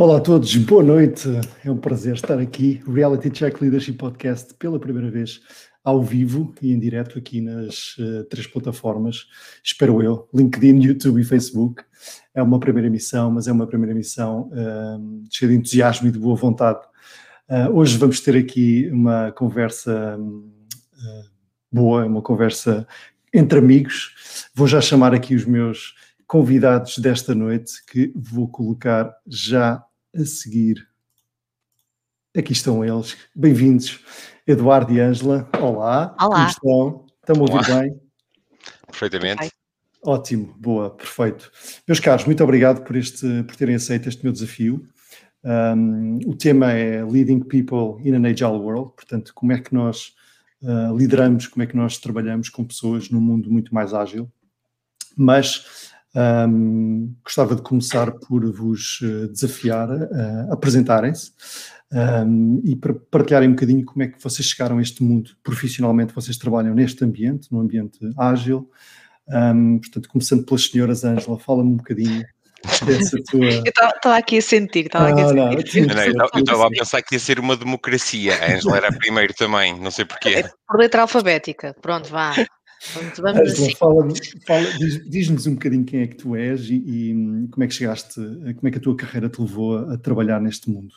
Olá a todos, boa noite. É um prazer estar aqui. Reality Check Leadership Podcast pela primeira vez ao vivo e em direto aqui nas uh, três plataformas, espero eu, LinkedIn, YouTube e Facebook. É uma primeira emissão, mas é uma primeira emissão uh, cheia de entusiasmo e de boa vontade. Uh, hoje vamos ter aqui uma conversa boa, uma conversa entre amigos. Vou já chamar aqui os meus convidados desta noite que vou colocar já a seguir. Aqui estão eles. Bem-vindos, Eduardo e Ângela. Olá. Olá. Como estão? Estão a ouvir Olá. bem? Perfeitamente. Ótimo, boa, perfeito. Meus caros, muito obrigado por, este, por terem aceito este meu desafio. Um, o tema é Leading People in an Agile World, portanto, como é que nós uh, lideramos, como é que nós trabalhamos com pessoas num mundo muito mais ágil. Mas um, gostava de começar por vos eh, desafiar a, a apresentarem-se um, e para partilharem um bocadinho como é que vocês chegaram a este mundo profissionalmente, vocês trabalham neste ambiente, num ambiente ágil. Um, portanto, começando pelas senhoras, Ângela, fala-me um bocadinho dessa tua. Eu estava aqui a sentir, estava aqui a Ah, sentir. Não, não, eu estava- eu estava a pensar que ia ser uma democracia. A Angela era a primeiro também, não sei porquê. É por letra alfabética. Pronto, vá. Vamos, vamos Ângela, assim. fala, fala, diz- diz-nos um bocadinho quem é que tu és e, e, hum, como é que chegaste, como é que a tua carreira te levou a, a trabalhar neste mundo.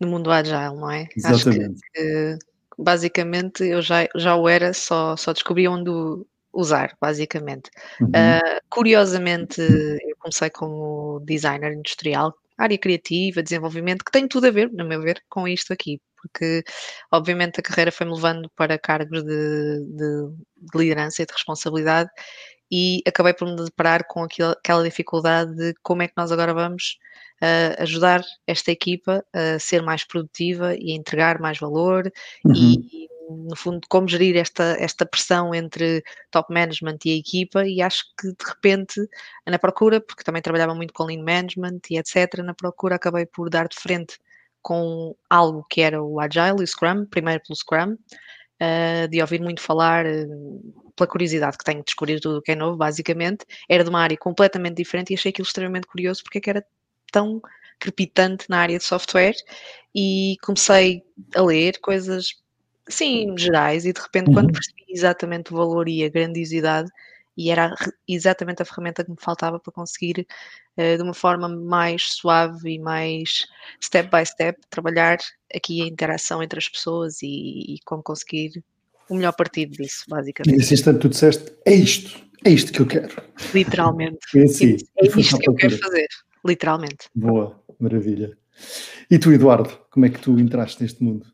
No mundo agile, não é? Exatamente. que, basicamente eu já, já o era, só, só descobri onde usar, basicamente. Uhum. Ah, curiosamente, eu comecei como designer industrial, área criativa, desenvolvimento, que tem tudo a ver, no meu ver, com isto aqui, porque obviamente a carreira foi-me levando para cargos de, de- de liderança e de responsabilidade e acabei por me deparar com aquilo- aquela dificuldade de como é que nós agora vamos ah, ajudar esta equipa a ser mais produtiva e a entregar mais valor Uhum. e, no fundo, como gerir esta, esta pressão entre top management e a equipa, e acho que de repente, na procura, porque também trabalhava muito com lean management e etc., na procura acabei por dar de frente com algo que era o Agile e o Scrum, primeiro pelo Scrum, ah, de ouvir muito falar, eh, pela curiosidade que tenho de descobrir tudo o que é novo, basicamente, era de uma área completamente diferente e achei aquilo extremamente curioso porque é que era tão crepitante na área de software e comecei a ler coisas sim, gerais, e de repente, quando Uhum. percebi exatamente o valor e a grandiosidade, e era exatamente a ferramenta que me faltava para conseguir, eh, de uma forma mais suave e mais step by step, trabalhar aqui a interação entre as pessoas e, e como conseguir o melhor partido disso, E basicamente. nesse instante tu disseste, é isto, é isto que eu quero. Literalmente. Foi assim, É e isto que eu quero fazer. Literalmente. Boa, maravilha. E tu, Eduardo, como é que tu entraste neste mundo?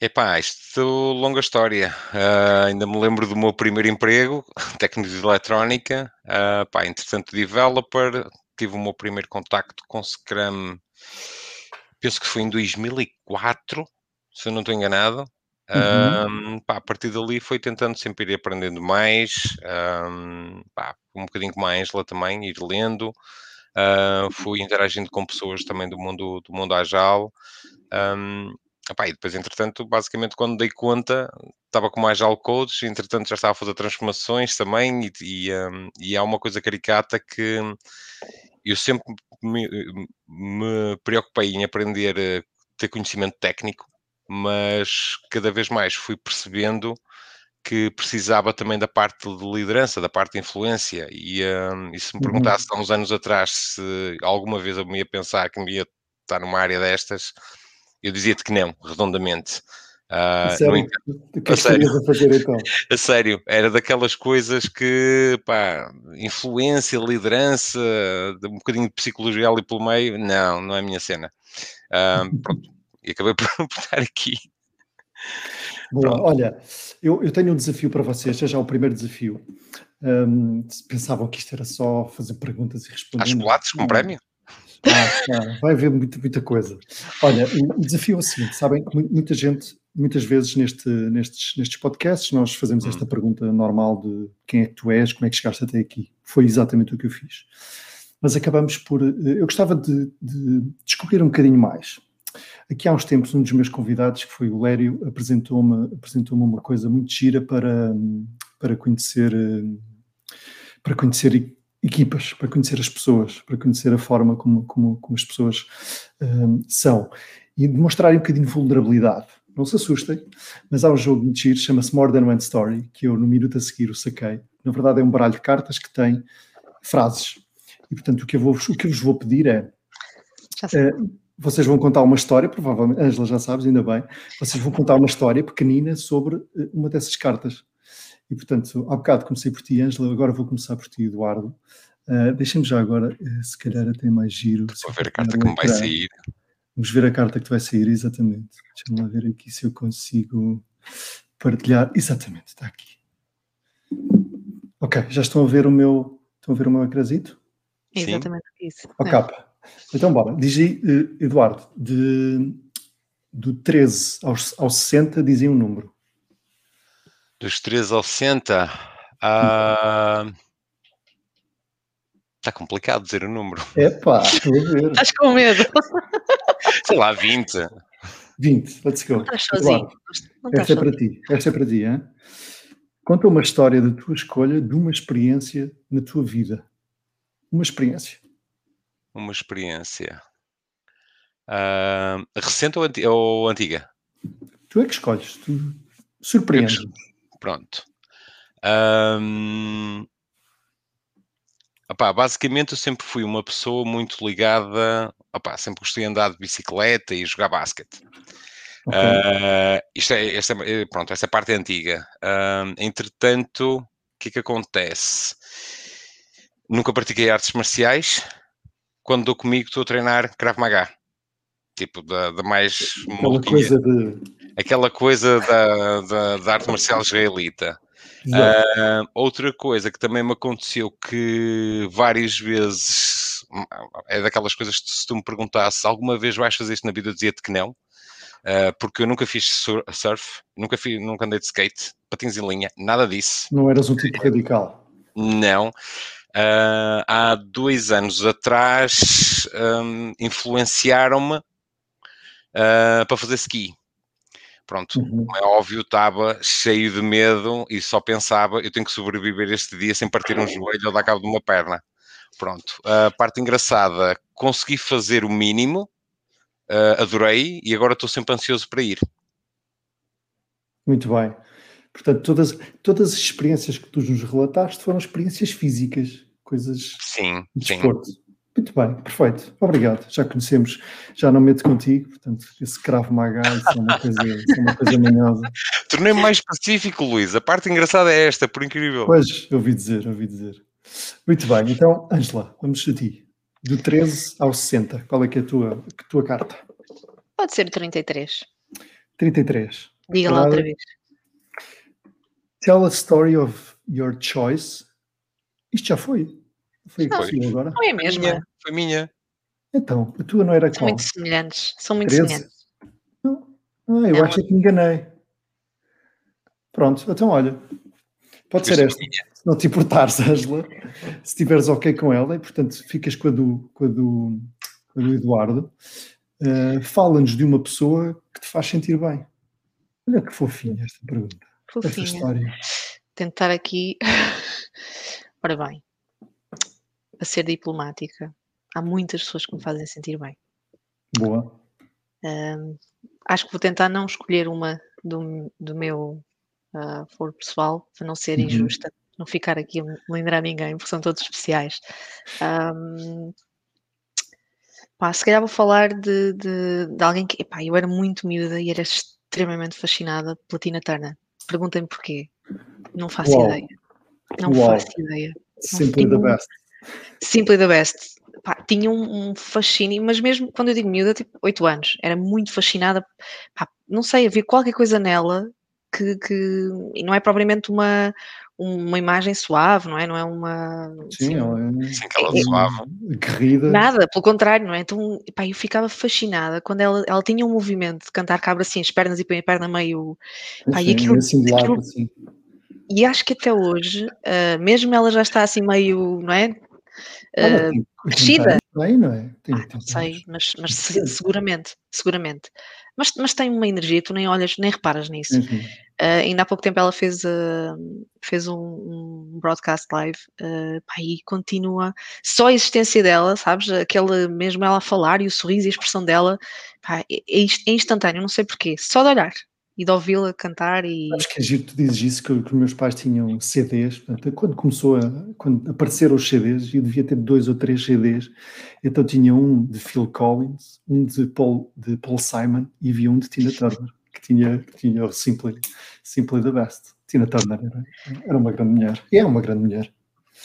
Epá, isto longa história. Ah, ainda me lembro do meu primeiro emprego, técnico de eletrónica. Ah, pá, entretanto, developer. Tive o meu primeiro contacto com Scrum, penso que foi em 2004, se eu não estou enganado. Ahm, pá, a partir dali foi tentando sempre ir aprendendo mais, ahm, pá, um bocadinho com a Ângela também, ir lendo, ah, fui interagindo com pessoas também do mundo, do mundo Agile. ahm, epá, e depois, entretanto, basicamente, quando dei conta, estava como Agile Coach, entretanto já estava a fazer transformações também, e, e, ahm, e há uma coisa caricata que eu sempre me, me preocupei em aprender a ter conhecimento técnico, mas cada vez mais fui percebendo que precisava também da parte de liderança, da parte de influência. E, hum, e se me Uhum. perguntasse há uns anos atrás se alguma vez eu me ia pensar que me ia estar numa área destas, eu dizia-te que não, redondamente. Uh, sério? entanto, o que é a que sério. fazer então? a sério, era daquelas coisas que, pá, influência, liderança, de um bocadinho de psicologia ali pelo meio, não, não é a minha cena. Ah, pronto, e acabei por, por estar aqui. Boa, Pronto. olha, eu, eu tenho um desafio para vocês, este é já o primeiro desafio. Se pensavam que isto era só fazer perguntas e responder. Há chocolates com prémio? Ah, vai haver muita, muita coisa. Olha, o desafio é o seguinte: sabem que mu- muita gente, muitas vezes neste, nestes, nestes podcasts, nós fazemos esta pergunta normal de quem é que tu és, como é que chegaste até aqui. Foi exatamente o que eu fiz. Mas acabamos por. eh, Eu gostava de, de descobrir um bocadinho mais. Aqui há uns tempos, um dos meus convidados, que foi o Lério, apresentou-me apresentou uma coisa muito gira para, para conhecer. eh, Para conhecer e- equipas, para conhecer as pessoas, para conhecer a forma como, como, como as pessoas hum, são e demonstrarem um bocadinho de vulnerabilidade. Não se assustem, mas há um jogo muito giro, chama-se More Than One Story, que eu no minuto a seguir o saquei. Na verdade é um baralho de cartas que tem frases. E portanto o que eu, vou, o que eu vos vou pedir é, eh, vocês vão contar uma história, provavelmente, Ângela já sabes, ainda bem, vocês vão contar uma história pequenina sobre eh, uma dessas cartas. E, portanto, há bocado comecei por ti, Ângela, agora vou começar por ti, Eduardo. Uh, Deixem-me já agora, eh, se calhar até mais giro. Vou ver a carta que me vai sair. Vamos ver a carta que te vai sair, exatamente. Deixa-me lá ver aqui se eu consigo partilhar. Exatamente, está aqui. Ok, já estão a ver o meu, estão a ver o meu ecrãzito? Sim. Exatamente isso. Ó É. Então, bora. Diz aí, eh, Eduardo, de, do 13 aos, aos 60, dizem um número. Dos 13 ao 60, ah, está complicado dizer o número. Epá, estou a ver. Estás com medo? Sei lá, 20. 20, let's go. Não estás sozinho. Eduardo, Não estás esta é para sozinho. ti. Esta é para ti, hein? Conta uma história da tua escolha de uma experiência na tua vida. Uma experiência. Uma experiência. Ah, recente ou, anti- ou antiga? Tu é que escolhes. Tu surpreende. Pronto. Ahm, opá, basicamente, eu sempre fui uma pessoa muito ligada. Opá, sempre gostei de andar de bicicleta e jogar basquete. Ok. Ah, isto é, esta, é- pronto, essa parte é antiga. Ahm, entretanto, o que é que acontece? Nunca pratiquei artes marciais. Quando dou comigo, estou a treinar Krav Maga. Tipo, da, da mais Aquela coisa de. Aquela coisa da, da, da arte marcial israelita. Exato. Ah, outra coisa que também me aconteceu que várias vezes é daquelas coisas que se tu me perguntasse alguma vez vais fazer isto na vida, eu dizia-te que não, Ah, porque eu nunca fiz sur- surf, nunca, fiz, nunca andei de skate, patins em linha, nada disso, Não eras um tipo radical. não. Ah, há dois anos atrás influenciaram-me ah, para fazer ski. Pronto, Uhum. como é óbvio, estava cheio de medo e só pensava, eu tenho que sobreviver este dia sem partir um joelho ou dar cabo de uma perna. Pronto, a parte engraçada, consegui fazer o mínimo, ah, adorei e agora estou sempre ansioso para ir. Muito bem. Portanto, todas, todas as experiências que tu nos relataste foram experiências físicas, coisas Sim, de sim. desporto. Muito bem, perfeito. Obrigado. Já conhecemos, já não meto contigo, portanto, esse cravo maga, isso é uma coisa, isso é uma coisa manhosa. Tornei-me mais específico, Luís. A parte engraçada é esta, por incrível. Pois, ouvi dizer, ouvi dizer. Muito bem, então, Ângela, vamos a ti. Do 13 ao 60, qual é que é a tua, a tua carta? Pode ser o 33. 33. Diga lá outra vez. Tell a story of your choice. Isto já foi. Foi Foi. possível agora? Não é mesmo? minha, foi minha. Então, a tua não era São qual? muito semelhantes. São muito 13? semelhantes. Ah, eu Não. acho que me enganei. Pronto, então olha. Pode ser esta. Se não te importares, Ângela, se estiveres ok com ela, e portanto ficas com a do, com a do, com a do Eduardo, eh, fala-nos de uma pessoa que te faz sentir bem. Olha que fofinha esta pergunta, esta Fofinha. história. Tentar aqui. Ora bem, a ser diplomática, há muitas pessoas que me fazem sentir bem. Boa. Ahm, acho que vou tentar não escolher uma do, do meu ah, foro pessoal, para não ser Uhum. injusta, não ficar aqui a melindrar ninguém, porque são todos especiais. Ahm, pá, se calhar vou falar de, de, de alguém que epá, eu era muito miúda e era extremamente fascinada pela Tina Turner. Perguntem-me porquê. Não faço Uau. ideia. Não Uau. faço ideia. Simply the best. Simply the best. Pá, tinha um, um fascínio, mas mesmo quando eu digo miúda, tipo 8 anos, era muito fascinada. Pá, não sei, havia qualquer coisa nela que, que e não é propriamente uma, uma imagem suave, não é? Não é uma. Sim, ela é Assim que ela É- soava. guerrida. Nada, pelo contrário, não é? Então, pá, eu ficava fascinada quando ela, ela tinha um movimento de cantar cabra assim, as pernas e põe a perna meio. pá, e aquilo- assim de lado, aquilo- assim. E acho que até hoje, ah, mesmo ela já está assim meio, não é? Ah, 80 crescida. Bem, não é? Tem Ah, 80 não sei, mas, mas se- seguramente, seguramente. Mas, mas tem uma energia, tu nem olhas, nem reparas nisso. Ah, ainda há pouco tempo ela fez, ah, fez um, um broadcast live pá, e continua. Só a existência dela, sabes? Aquele, mesmo ela a falar e o sorriso e a expressão dela pá, é, é é instantâneo, não sei porquê. Só de olhar e de ouvi-la cantar e. Acho que é giro que tu dizes isso, que, que os meus pais tinham CDs, portanto, quando começou a, quando apareceram os CDs, eu devia ter dois ou três CDs, então tinha um de Phil Collins, um de Paul, de Paul Simon e havia um de Tina Turner, que tinha, que tinha o Simply, Simply the Best. Tina Turner era, era uma grande mulher, e é uma grande mulher.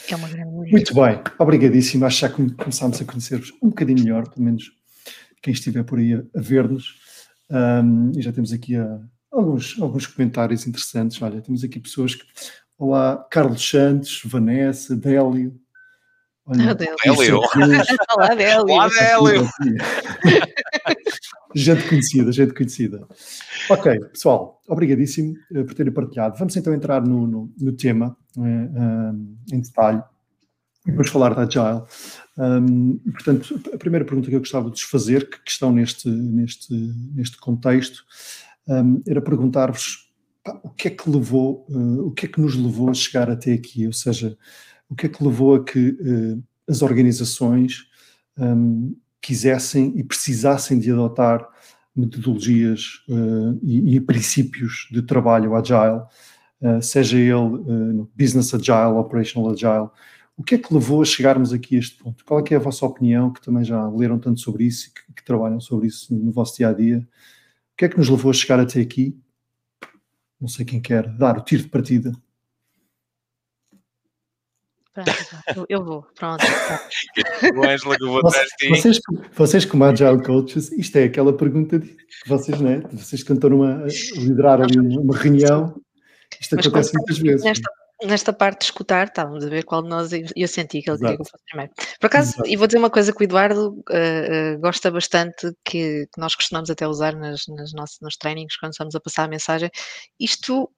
É uma grande mulher. Muito bem, obrigadíssimo. Acho que começámos a conhecer-vos um bocadinho melhor, pelo menos quem estiver por aí a, a ver-nos. Ahm, e já temos aqui ah, alguns, alguns comentários interessantes. Olha, temos aqui pessoas que. Olá, Carlos Santos, Vanessa, Délio. Olha, Ah, Délio. Délio. Olá, Délio. Olá, Délio. gente conhecida, gente conhecida. Ok, pessoal, obrigadíssimo eh, por terem partilhado. Vamos então entrar no, no- no tema eh, um, em detalhe e depois falar da Agile. Um, portanto, a primeira pergunta que eu gostava de vos fazer, que, que estão neste, neste, neste contexto, um, era perguntar-vos o que é que levou, eh, o que é que nos levou a chegar até aqui, ou seja, o que é que levou a que eh, as organizações um, quisessem e precisassem de adotar metodologias uh, e, e princípios de trabalho agile, uh, seja ele uh, business agile, operational agile. O que é que levou a chegarmos aqui a este ponto? Qual é, é a vossa opinião, que também já leram tanto sobre isso e que, que trabalham sobre isso no vosso dia a dia? O que é que nos levou a chegar até aqui? Não sei quem quer dar o tiro de partida. Pronto, eu, eu vou, pronto. tá. O Ângela que eu vou Vocês, atrás de ti. vocês, vocês como Agile Coaches, isto é aquela pergunta de, vocês, né? Vocês que estão numa, a liderar ali uma reunião, isto Mas acontece muitas vezes. Nesta, nesta parte de escutar, estávamos a ver qual de nós. Eu senti que ele queria que eu fosse primeiro. Por acaso, Exato. e vou dizer uma coisa que o Eduardo eh, eh, gosta bastante, que, que nós costumamos até usar nas, nas nossos, nos trainings, quando estamos a passar a mensagem. Isto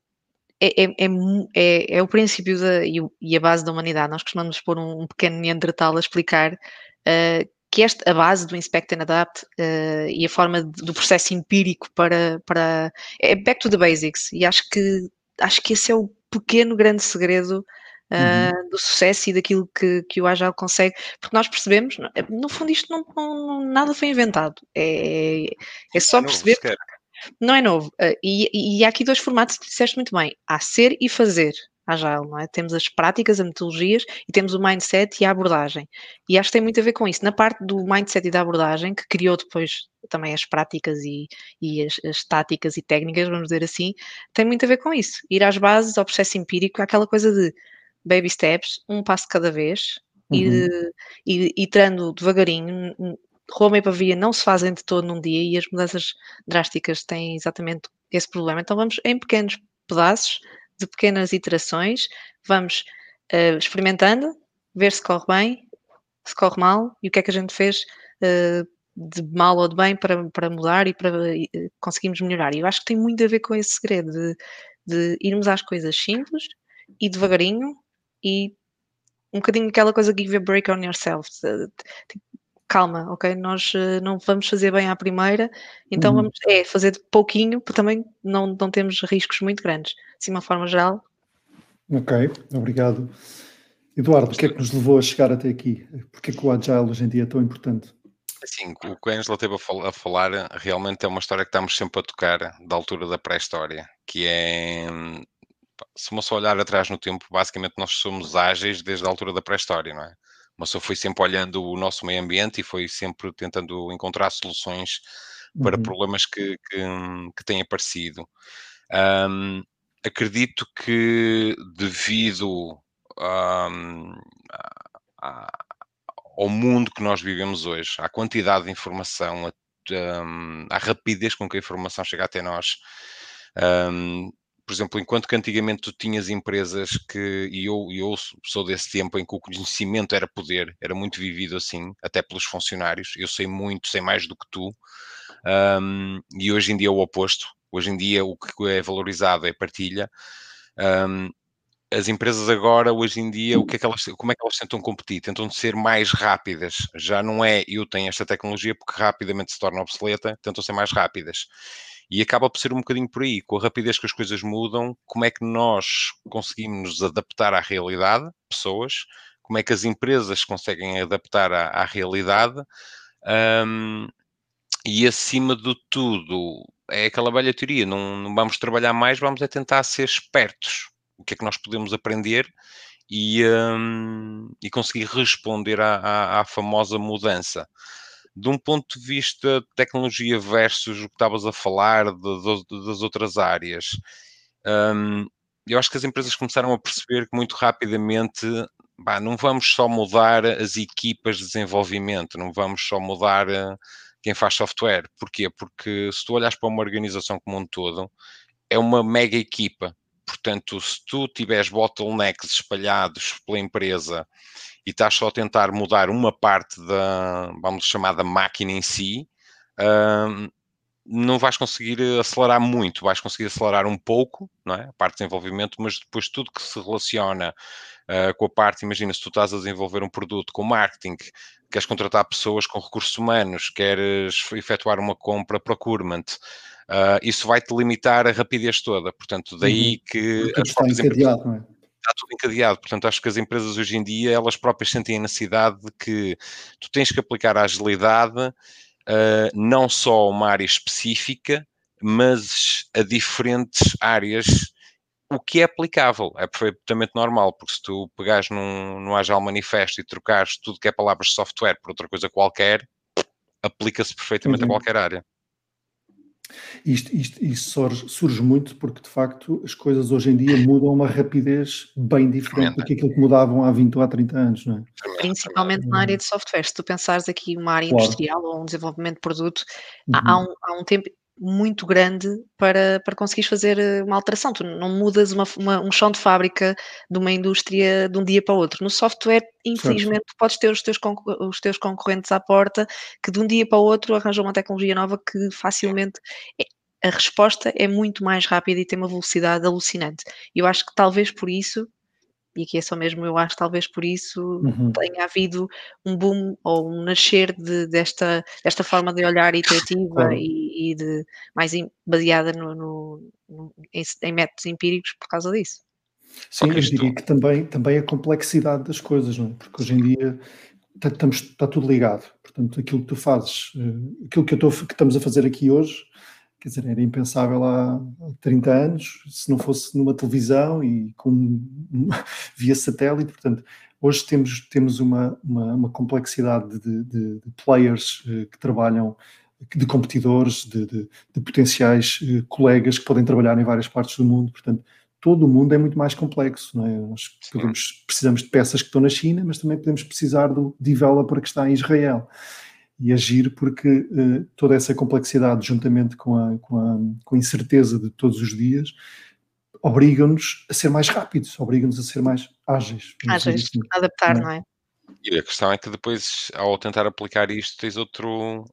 é, é, é é- é o princípio da, e, o- e a base da humanidade. Nós costumamos pôr um, um pequeno Neandertal a explicar eh, que esta, a base do Inspect and Adapt eh, e a forma de- do processo empírico para, para. É back to the basics. E acho que, acho que esse é o pequeno, grande segredo. eh, do sucesso e daquilo que, que o Agile consegue, porque nós percebemos, no- fundo, isto não, não- não- nada foi inventado, é, é só É novo, perceber não é novo. eh, E, e há aqui dois formatos que disseste muito bem. Há ser e fazer. Agile, não é? Temos as práticas, as metodologias e temos o mindset e a abordagem. E acho que tem muito a ver com isso. Na parte do mindset e da abordagem, que criou depois também as práticas e, e as, as táticas e técnicas, vamos dizer assim, tem muito a ver com isso. Ir às bases, ao processo empírico, aquela coisa de baby steps, um passo cada vez, Uhum. ir, ir, ir trando devagarinho. Roma e Pavia não se fazem de todo num dia e as mudanças drásticas têm exatamente esse problema. Então vamos em pequenos pedaços, de pequenas iterações, vamos eh, experimentando, ver se corre bem, se corre mal e o que é que a gente fez eh, de mal ou de bem para, para mudar e para eh, conseguirmos melhorar. E eu acho que tem muito a ver com esse segredo de, de irmos às coisas simples e devagarinho e um bocadinho aquela coisa give a break on yourself. de- tipo, calma, ok? Nós eh, não vamos fazer bem à primeira, então Uhum. vamos é, fazer de pouquinho, porque também não, não temos riscos muito grandes. Assim, de uma forma geral, Ok, obrigado. Eduardo, o que é que nos levou a chegar até aqui? Porquê que o Agile hoje em dia é tão importante? Assim, o que a Angela teve a, fal- a falar realmente é uma história que estamos sempre a tocar da altura da pré-história, que é hum, se uma só olhar atrás no tempo, basicamente nós somos ágeis desde a altura da pré-história, não é? Uma só foi sempre olhando o nosso meio ambiente e foi sempre tentando encontrar soluções para uhum. problemas que, que, que têm aparecido. Um, acredito que devido um, a, ao mundo que nós vivemos hoje, à quantidade de informação, um, à rapidez com que a informação chega até nós. Um, por exemplo, enquanto que antigamente tu tinhas empresas que, e eu, eu sou desse tempo em que o conhecimento era poder, era muito vivido assim, até pelos funcionários, eu sei muito, sei mais do que tu, um, e hoje em dia é o oposto, hoje em dia o que é valorizado é partilha, um, as empresas agora, hoje em dia, o que é que elas, como é que elas tentam competir? Tentam ser mais rápidas. Já não é eu tenho esta tecnologia porque rapidamente se torna obsoleta, tentam ser mais rápidas. E acaba por ser um bocadinho por aí, com a rapidez que as coisas mudam, como é que nós conseguimos nos adaptar à realidade, pessoas, como é que as empresas conseguem adaptar à, à realidade, um, e acima de tudo, é aquela velha teoria, não, não vamos trabalhar mais, vamos é tentar ser espertos o que é que nós podemos aprender e, um, e conseguir responder à, à, à, famosa mudança. De um ponto de vista de tecnologia versus o que estavas a falar de, de, das outras áreas, um, eu acho que as empresas começaram a perceber que muito rapidamente bah, não vamos só mudar as equipas de desenvolvimento, não vamos só mudar quem faz software. Porquê? Porque se tu olhas para uma organização como um todo, é uma mega equipa Portanto, se tu tiveres bottlenecks espalhados pela empresa e estás só a tentar mudar uma parte da, vamos chamar da máquina em si, uh, não vais conseguir acelerar muito, vais conseguir acelerar um pouco, não é? A parte de desenvolvimento, mas depois tudo que se relaciona uh, com a parte, imagina se tu estás a desenvolver um produto com marketing, queres contratar pessoas com recursos humanos, queres efetuar uma compra procurement, uh, isso vai-te limitar a rapidez toda. Portanto, daí uhum. que as próprias empresas, não é? está tudo encadeado. Portanto, acho que as empresas hoje em dia, elas próprias sentem a necessidade de que tu tens que aplicar a agilidade uh, não só uma área específica, mas a diferentes áreas, o que é aplicável. É perfeitamente normal, porque se tu pegares num, num Agile Manifesto e trocares tudo que é palavras de software por outra coisa qualquer, aplica-se perfeitamente uhum. a qualquer área. Isto, isto, isto surge, surge, muito porque, de facto, as coisas hoje em dia mudam a uma rapidez bem diferente do que aquilo que mudavam há 20 ou há 30 anos, não é? Principalmente na área de software. Se tu pensares aqui uma área claro. industrial ou um desenvolvimento de produto, uhum. há, um, há um tempo, muito grande para, para conseguires fazer eh, uma alteração. Tu não mudas uma, uma, um chão de fábrica de uma indústria de um dia para o outro. No software, infelizmente, certo. podes ter os teus, os teus concorrentes à porta que de um dia para o outro arranjam uma tecnologia nova que facilmente. É, a resposta é muito mais rápida e tem uma velocidade alucinante. Eu acho que talvez por isso e aqui é só mesmo, eu acho, talvez por isso uhum. tenha havido um boom ou um nascer de, desta, desta forma de olhar iterativa claro. e, e, de mais baseada no, no, no em, em, métodos empíricos por causa disso. Sim, eu diria que também, também a complexidade das coisas, não é? Porque hoje em dia estamos, está tudo ligado. Portanto, aquilo que tu fazes, eh, aquilo que, eu estou, que estamos a fazer aqui hoje, quer dizer, era impensável há 30 anos, se não fosse numa televisão e com, via satélite, portanto, hoje temos, temos uma, uma, uma complexidade de, de, de, players eh, que trabalham, de competidores, de, de, potenciais eh, colegas que podem trabalhar em várias partes do mundo, portanto, todo o mundo é muito mais complexo, não é? Nós podemos, precisamos de peças que estão na China, mas também podemos precisar do developer que está em Israel e agir porque uh, toda essa complexidade, juntamente com a, com, a, com a incerteza de todos os dias, obrigam-nos a ser mais rápidos, obrigam-nos a ser mais ágeis. Ágeis, assim, adaptar, não é? não é? E a questão é que depois, ao tentar aplicar isto, tens outro,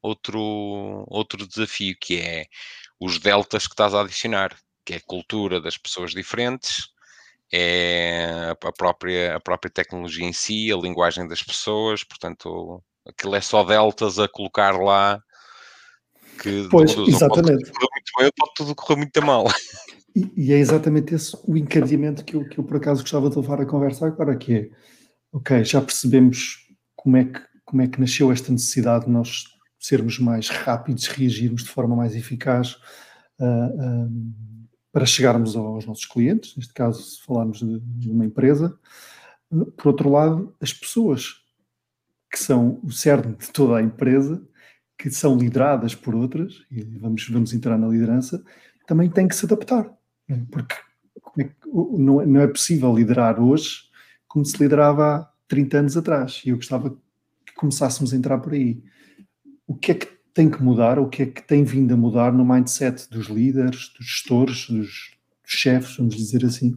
outro, outro desafio, que é os deltas que estás a adicionar, que é a cultura das pessoas diferentes, é a própria, a própria tecnologia em si, a linguagem das pessoas, portanto, aquilo é só deltas a colocar lá que pois, exatamente. pode muito bem pode tudo correr muito mal. E, e, é exatamente esse o encadeamento que eu, que eu por acaso gostava de levar a conversa agora, que é, ok, já percebemos como é que, como é que nasceu esta necessidade de nós sermos mais rápidos, reagirmos de forma mais eficaz uh, uh, para chegarmos aos nossos clientes, neste caso se falarmos de, de uma empresa. Por outro lado, as pessoas que são o cerne de toda a empresa, que são lideradas por outras, e vamos, vamos entrar na liderança, também têm que se adaptar. Porque é não é, não é possível liderar hoje como se liderava há 30 anos atrás. E eu gostava que começássemos a entrar por aí. O que é que tem que mudar, o que é que tem vindo a mudar no mindset dos líderes, dos gestores, dos, chefes, vamos dizer assim,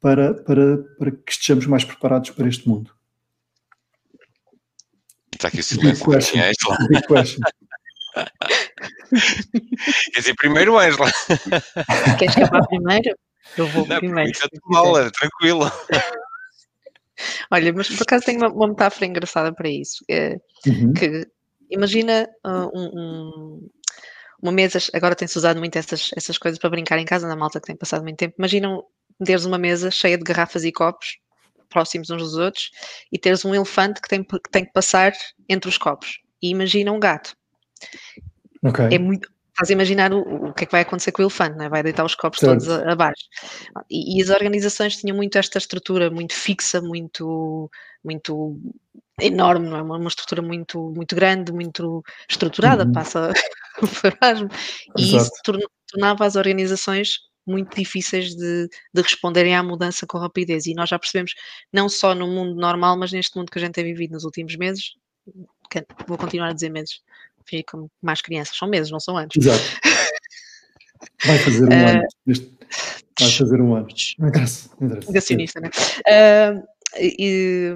para, para, para que estejamos mais preparados para este mundo? Está aqui o silêncio da Ângela. Quer dizer, primeiro, Ângela. Queres acabar primeiro? Eu vou não, primeiro. Mala, tranquilo. Olha, mas por acaso tenho uma, uma metáfora engraçada para isso. É, uhum. que imagina uh, um, um, uma mesa, agora tem-se usado muito essas, essas coisas para brincar em casa, na malta que tem passado muito tempo. Imagina teres uma mesa cheia de garrafas e copos próximos uns dos outros e teres um elefante que tem que, tem que passar entre os copos. E imagina um gato. Okay. É muito. Estás a imaginar o, o que é que vai acontecer com o elefante, não é? vai deitar os copos certo. todos abaixo. E, e, as organizações tinham muito esta estrutura muito fixa, muito, muito enorme, não é? uma, uma estrutura muito, muito grande, muito estruturada, uhum. passa o farasmo. E Exato. isso tornava as organizações muito difíceis de, de, responderem à mudança com rapidez. E nós já percebemos, não só no mundo normal, mas neste mundo que a gente tem vivido nos últimos meses, vou continuar a dizer meses, ficam mais crianças, são meses, não são anos. Exato. Vai fazer um uh, ano. Vai fazer um ano. Não interessa. Negacionista, né? Uh, e,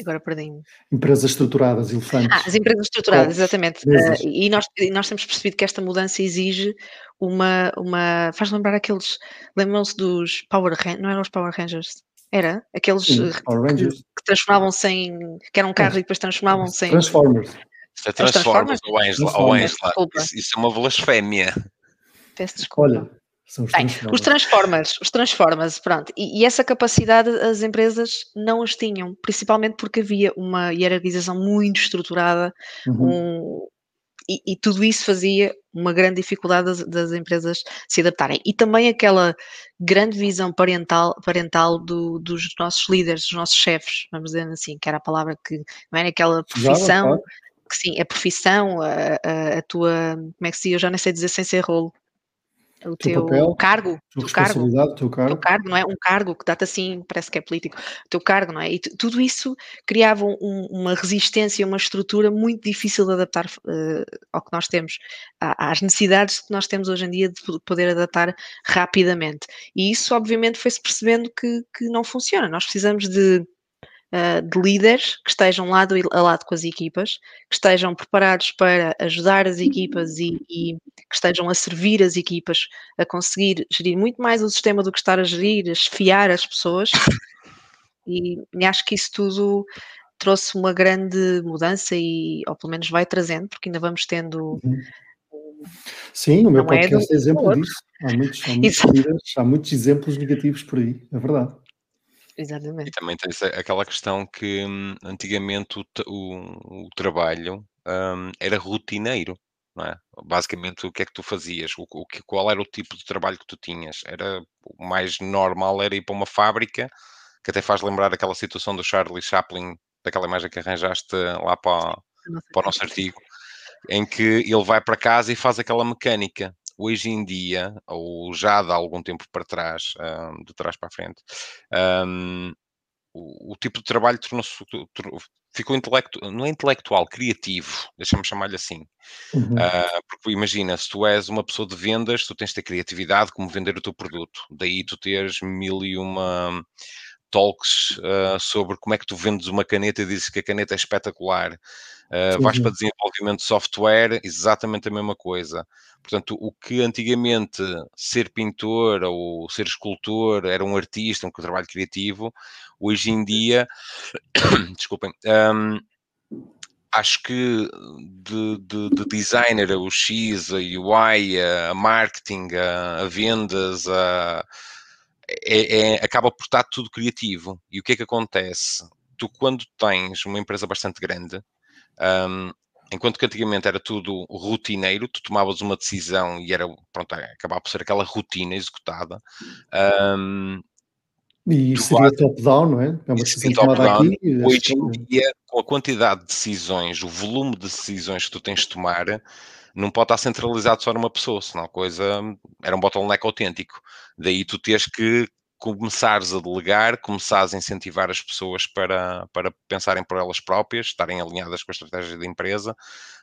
Agora perdi-me. Empresas estruturadas, elefantes. Ah, as empresas estruturadas, exatamente. Uh, e, nós, e nós temos percebido que esta mudança exige uma. uma faz lembrar aqueles. Lembram-se dos Power Rangers? Não eram os Power Rangers? Era? Aqueles Sim, que, que, transformavam-se em. que eram um carro é. e depois transformavam-se em. Transformers. Transformers, ou Angela. Angela. Isso, isso, é uma blasfémia. Peço desculpa. Olha, são os, Bem, transformers. os transformers. Os transformers, pronto. E, e, essa capacidade as empresas não as tinham, principalmente porque havia uma hierarquização muito estruturada uhum. um, e, e, tudo isso fazia uma grande dificuldade das, das, empresas se adaptarem. E também aquela grande visão parental, parental do, dos nossos líderes, dos nossos chefes, vamos dizer assim, que era a palavra que não era aquela profissão, que sim, a profissão, a, a, a, tua, como é que se diz, eu já nem sei dizer sem ser rolo, o teu, teu papel, cargo, tua cargo, teu cargo. teu cargo, não é? Um cargo que dá-te assim, parece que é político, o teu cargo, não é? E tudo isso criava um, uma resistência, uma estrutura muito difícil de adaptar uh, ao que nós temos, às necessidades que nós temos hoje em dia de poder adaptar rapidamente. E isso, obviamente, foi-se percebendo que, que não funciona. Nós precisamos de uh, de líderes que estejam lado a lado com as equipas, que estejam preparados para ajudar as equipas e, e, que estejam a servir as equipas a conseguir gerir muito mais o sistema do que estar a gerir, a esfiar as pessoas. E, acho que isso tudo trouxe uma grande mudança e, ou pelo menos vai trazendo, porque ainda vamos tendo. Sim, o meu podcast é, é exemplo disso. Há muitos, há, muitos há muitos exemplos negativos por aí, é verdade. Exatamente. E também tens aquela questão que hum, antigamente o, o, o trabalho hum, era rotineiro, não é? Basicamente, o que é que tu fazias? O, o, qual era o tipo de trabalho que tu tinhas? Era o mais normal era ir para uma fábrica, que até faz lembrar aquela situação do Charlie Chaplin, daquela imagem que arranjaste lá para, para o nosso artigo, em que ele vai para casa e faz aquela mecânica hoje em dia, ou já de algum tempo para trás, um, de trás para a frente, um, o, o, tipo de trabalho tornou-se ficou intelecto, não é intelectual, criativo, deixa-me chamar-lhe assim. Uhum. Uh, porque imagina, se tu és uma pessoa de vendas, tu tens de ter criatividade como vender o teu produto. Daí tu teres mil e uma talks uh, sobre como é que tu vendes uma caneta e dizes que a caneta é espetacular. Uh, vais para desenvolvimento de software, exatamente a mesma coisa. Portanto, o que antigamente ser pintor ou ser escultor era um artista, um trabalho criativo, hoje em dia, desculpem, um, acho que de, de, de, designer, o X, a UI, a marketing, a, a vendas, a, é, é, acaba por estar tudo criativo. E o que é que acontece? Tu, quando tens uma empresa bastante grande, um, enquanto que antigamente era tudo rotineiro, tu tomavas uma decisão e era, pronto, acabava por ser aquela rotina executada. Um, E seria top-down, não é? É uma decisão tomada aqui. Hoje em dia, com a quantidade de decisões, o volume de decisões que tu tens de tomar, não pode estar centralizado só numa pessoa, senão a coisa era um bottleneck autêntico. Daí tu tens que começares a delegar, começares a incentivar as pessoas para, para pensarem por elas próprias, estarem alinhadas com a estratégia da empresa.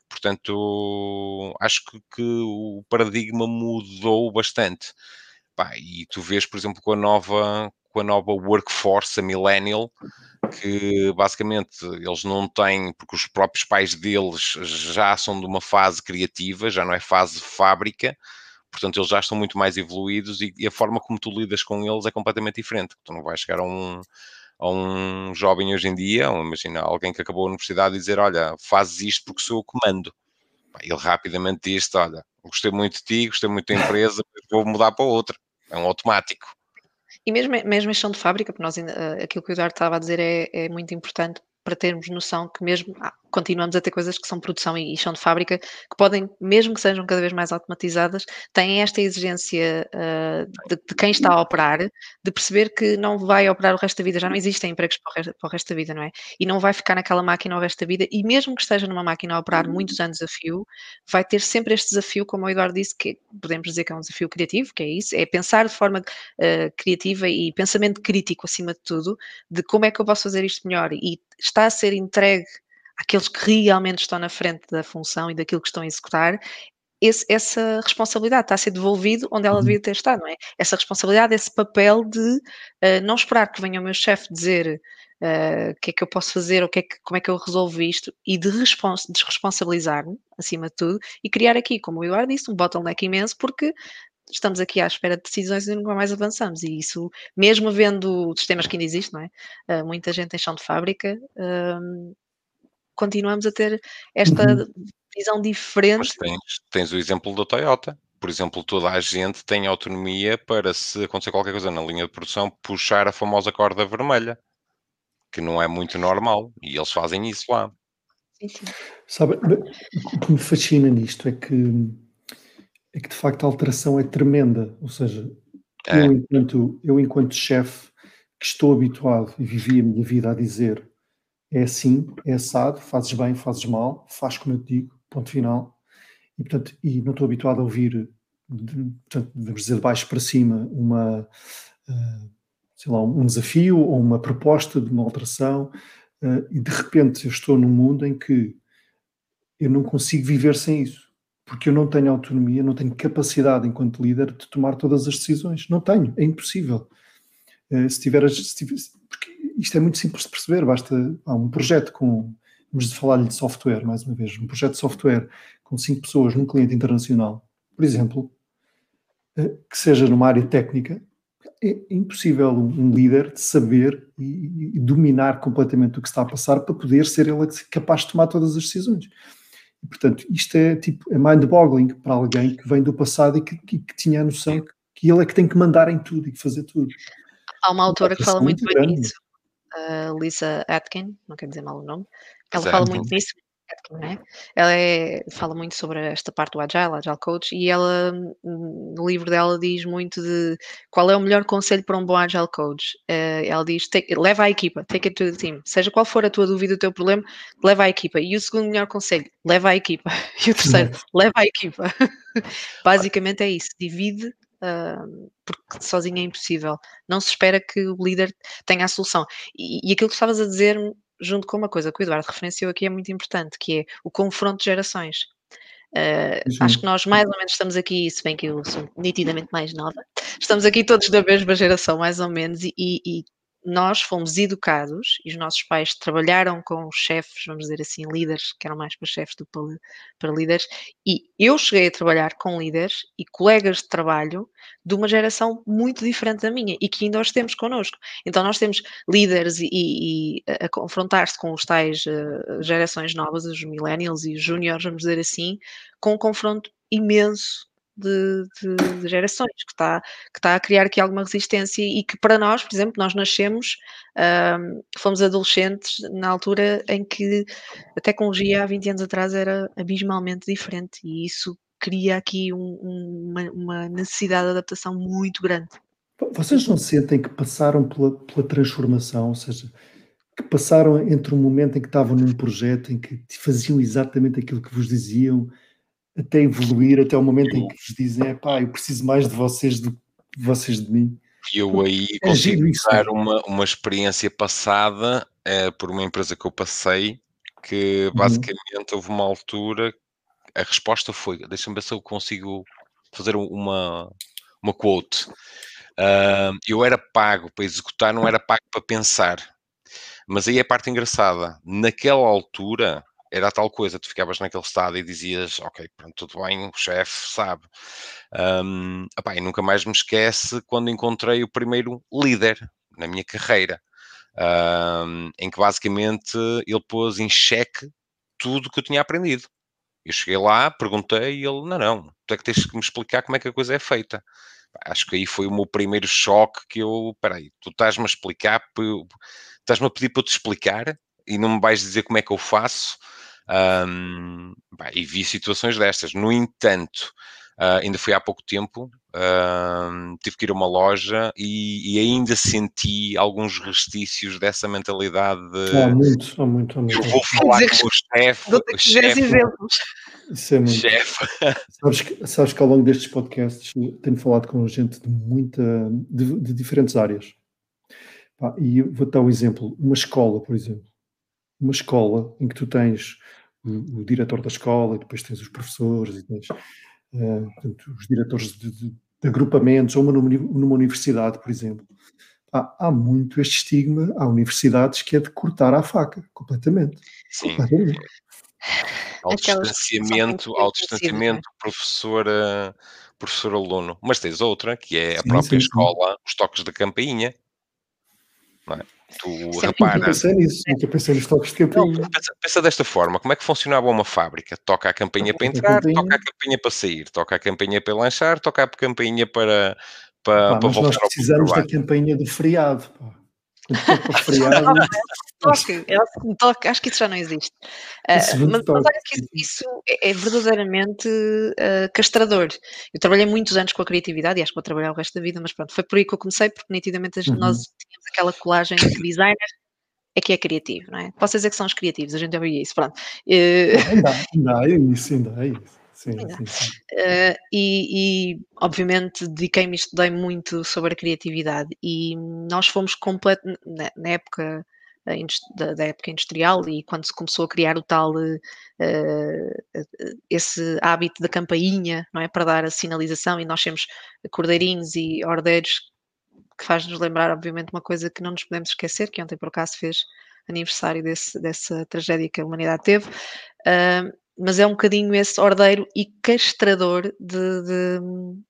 Portanto, acho que, que o paradigma mudou bastante. Pá, e tu vês, por exemplo, com a nova, com a nova workforce, a millennial, que basicamente eles não têm, porque os próprios pais deles já são de uma fase criativa, já não é fase fábrica, portanto eles já estão muito mais evoluídos e, e a forma como tu lidas com eles é completamente diferente. Tu não vais chegar a um, a um jovem hoje em dia, ou imagina alguém que acabou a universidade e dizer, olha, fazes isto porque sou eu que mando. Ele rapidamente diz olha, gostei muito de ti, gostei muito da empresa, vou mudar para outra. É um automático. E mesmo, mesmo em chão de fábrica, porque nós, uh, aquilo que o Eduardo estava a dizer é, é muito importante para termos noção que mesmo ah, continuamos a ter coisas que são produção e, e chão de fábrica, que podem, mesmo que sejam cada vez mais automatizadas, têm esta exigência uh, de, de, quem está a operar, de perceber que não vai operar o resto da vida, já não existem empregos para o, resto, para o resto da vida, não é? E não vai ficar naquela máquina o resto da vida, e mesmo que esteja numa máquina a operar muitos anos a fio, vai ter sempre este desafio, como o Eduardo disse, que podemos dizer que é um desafio criativo, que é isso, é pensar de forma uh, criativa e pensamento crítico acima de tudo, de como é que eu posso fazer isto melhor, e está a ser entregue àqueles que realmente estão na frente da função e daquilo que estão a executar, esse, essa responsabilidade está a ser devolvido onde ela uhum. devia ter estado, não é? Essa responsabilidade, esse papel de uh, não esperar que venha o meu chefe dizer uh, o que é que eu posso fazer, o que é que, como é que eu resolvo isto e de desresponsabilizar-me, acima de tudo, e criar aqui, como o Eduardo disse, um bottleneck imenso, porque estamos aqui à espera de decisões e nunca mais avançamos. E isso, mesmo havendo sistemas que ainda existem, não é? Uh, muita gente em chão de fábrica, uh, continuamos a ter esta uhum. visão diferente. Mas tens, tens o exemplo da Toyota. Por exemplo, toda a gente tem autonomia para, se acontecer qualquer coisa na linha de produção, puxar a famosa corda vermelha, que não é muito normal, e eles fazem isso lá. Sim, sim. Sabe, o que me fascina nisto é que é que de facto a alteração é tremenda. Ou seja, é. eu, enquanto, eu, enquanto chefe, que estou habituado e vivi a minha vida a dizer é assim, é assado, fazes bem, fazes mal, faz como eu te digo, ponto final. E, portanto, e não estou habituado a ouvir, portanto, vamos dizer, de baixo para cima, uma, uh, sei lá, um desafio ou uma proposta de uma alteração, uh, e de repente eu estou num mundo em que eu não consigo viver sem isso porque eu não tenho autonomia, não tenho capacidade enquanto líder de tomar todas as decisões. Não tenho, é impossível. Uh, se tiver, se tiver, isto é muito simples de perceber, basta há um projeto com, vamos falar-lhe de software, mais uma vez, um projeto de software com cinco pessoas num cliente internacional, por exemplo, uh, que seja numa área técnica, é impossível um líder saber e, e, dominar completamente o que está a passar para poder ser ele capaz de tomar todas as decisões. E, portanto, isto é tipo é mind-boggling para alguém que vem do passado e que, que, que tinha a noção que, que, ele é que tem que mandar em tudo e que fazer tudo. Há uma autora que fala muito bem nisso, uh, Lisa Atkin, não quero dizer mal o nome, ela fala muito nisso, é? Ela é, fala muito sobre esta parte do Agile, Agile Coach, e ela, no livro dela, diz muito de qual é o melhor conselho para um bom Agile Coach. Uh, ela diz: take, leva a equipa, take it to the team. Seja qual for a tua dúvida, o teu problema, leva a equipa. E o segundo melhor conselho, leva a equipa. E o terceiro, leva a equipa. Basicamente é isso: divide Uh, porque sozinho é impossível. Não se espera que o líder tenha a solução. E, e aquilo que estavas a dizer junto com uma coisa que o Eduardo referenciou aqui é muito importante, que é o confronto de gerações. Uh, acho que nós mais ou menos estamos aqui, se bem que eu sou nitidamente mais nova, estamos aqui todos da mesma geração, mais ou menos, e, e nós fomos educados e os nossos pais trabalharam com chefes, vamos dizer assim, líderes, que eram mais para chefes do que para líderes, e eu cheguei a trabalhar com líderes e colegas de trabalho de uma geração muito diferente da minha e que ainda os temos connosco. Então nós temos líderes e, e a confrontar-se com os tais uh, gerações novas, os millennials e os juniors, vamos dizer assim, com um confronto imenso de, de, de, gerações, que está, que está a criar aqui alguma resistência e que para nós, por exemplo, nós nascemos, um, fomos adolescentes na altura em que a tecnologia há 20 anos atrás era abismalmente diferente e isso cria aqui um, uma, uma necessidade de adaptação muito grande. Vocês não sentem que passaram pela, pela transformação, ou seja, que passaram entre um momento em que estavam num projeto em que faziam exatamente aquilo que vos diziam, até evoluir, até o momento em que vos dizem, pá, eu preciso mais de vocês do que vocês de mim. E eu aí é consigo dar uma, uma experiência passada é, por uma empresa que eu passei, que uhum. basicamente uhum. houve uma altura, a resposta foi, deixa-me ver se eu consigo fazer uma, uma quote. Uh, eu era pago para executar, não era pago para pensar. Mas aí é a parte engraçada. Naquela altura, era tal coisa, tu ficavas naquele estado e dizias, ok, pronto, tudo bem, o chefe sabe. Um, opá, e nunca mais me esquece quando encontrei o primeiro líder na minha carreira, um, em que basicamente ele pôs em xeque tudo que eu tinha aprendido. Eu cheguei lá, perguntei e ele, não, não, tu é que tens que me explicar como é que a coisa é feita. Acho que aí foi o meu primeiro choque que eu, peraí, tu estás-me a explicar, estás-me a pedir para eu te explicar e não me vais dizer como é que eu faço. Um, e vi situações destas. No entanto, uh, ainda fui há pouco tempo, uh, tive que ir a uma loja e, e, ainda senti alguns restícios dessa mentalidade de há muito, há muito, há muito. eu vou falar com o chefe. Ver exemplos. Isso é muito. Chefe. Sabes que, sabes que ao longo destes podcasts tenho falado com gente de muita de, de diferentes áreas. e vou dar um exemplo. Uma escola, por exemplo. Uma escola em que tu tens o, o diretor da escola, e depois tens os professores, e tens uh, portanto, os diretores de, de, de, agrupamentos, ou uma, numa universidade, por exemplo. Há, há, muito este estigma, há universidades que é de cortar à faca, completamente. Sim. Completamente. Ao distanciamento, ao distanciamento professor, professor aluno. Mas tens outra, que é a sim, própria sim, escola, sim. os toques da campainha. É? Tu Sempre repara. Nunca pensei nisso, nos toques de campainha. Não, pensa, pensa, desta forma: como é que funcionava uma fábrica? Toca a campainha para entrar, a toca a campainha para sair, toca a campainha para lanchar, toca a campainha para, para, pá, para voltar nós precisamos da campainha do feriado. Pá. Feriado. toque, é um toque, acho que isso já não existe. Uh, mas, mas olha que isso, é, é, verdadeiramente uh, castrador. Eu trabalhei muitos anos com a criatividade e acho que vou trabalhar o resto da vida, mas pronto, foi por aí que eu comecei, porque nitidamente uhum. nós tínhamos aquela colagem de designer é que é criativo, não é? Posso dizer que são os criativos, a gente já viu isso, pronto. Uh... Ainda, ainda é isso, ainda é isso. Sim, sim, sim. Uh, e, e, obviamente dediquei-me, estudei muito sobre a criatividade e nós fomos completo na, na época da, da, época industrial e quando se começou a criar o tal uh, esse hábito da campainha, não é, para dar a sinalização e nós temos cordeirinhos e ordeiros que faz-nos lembrar, obviamente, uma coisa que não nos podemos esquecer, que ontem por acaso fez aniversário desse, dessa tragédia que a humanidade teve, uh, mas é um bocadinho esse ordeiro e castrador de, de,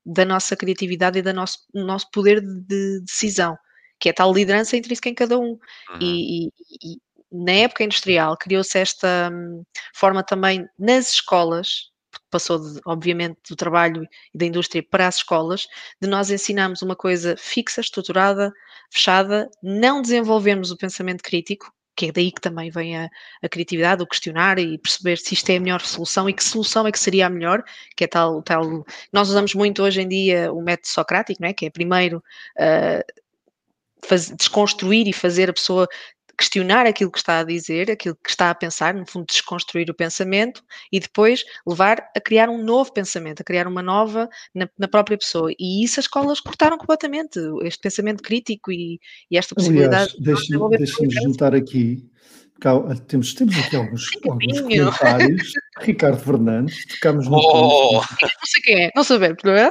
da nossa criatividade e do nosso, nosso poder de decisão que é tal liderança intrínseca em cada um. Uhum. E, e, e, na época industrial criou-se esta hum, forma também nas escolas, passou de, obviamente do trabalho e da indústria para as escolas, de nós ensinarmos uma coisa fixa, estruturada, fechada, não desenvolvermos o pensamento crítico, que é daí que também vem a, a, criatividade, o questionar e perceber se isto é a melhor solução e que solução é que seria a melhor, que é tal, tal nós usamos muito hoje em dia o método socrático, não é? que é primeiro uh, faz, desconstruir e fazer a pessoa questionar aquilo que está a dizer, aquilo que está a pensar, no fundo, desconstruir o pensamento e depois levar a criar um novo pensamento, a criar uma nova na, na própria pessoa. E isso as escolas cortaram completamente, este pensamento crítico e, e esta possibilidade. Aliás, deixa-me deixa juntar aqui. Temos, temos aqui alguns, alguns comentários. Ricardo Fernandes, tocamos no. Oh! Não sei quem é, não sabemos, não é?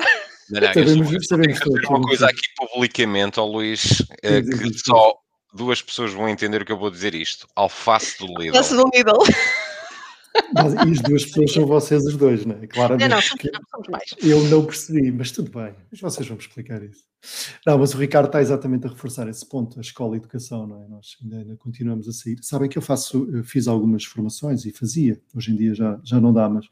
Não, não, sabemos, eu sabemos dizer uma coisa aqui publicamente ao Luís, é, que só duas pessoas vão entender o que eu vou dizer isto. Alface do Lidl. Alface do Lidl. Mas, e as duas pessoas são vocês os dois, não é? Claramente. Não, não, somos, não, somos mais. Eu não percebi, mas tudo bem. Mas vocês vão me explicar isso. Não, mas o Ricardo está exatamente a reforçar esse ponto, a escola e a educação, não é? Nós ainda, ainda, continuamos a sair. Sabem que eu faço, eu fiz algumas formações e fazia, hoje em dia já, já não dá, mas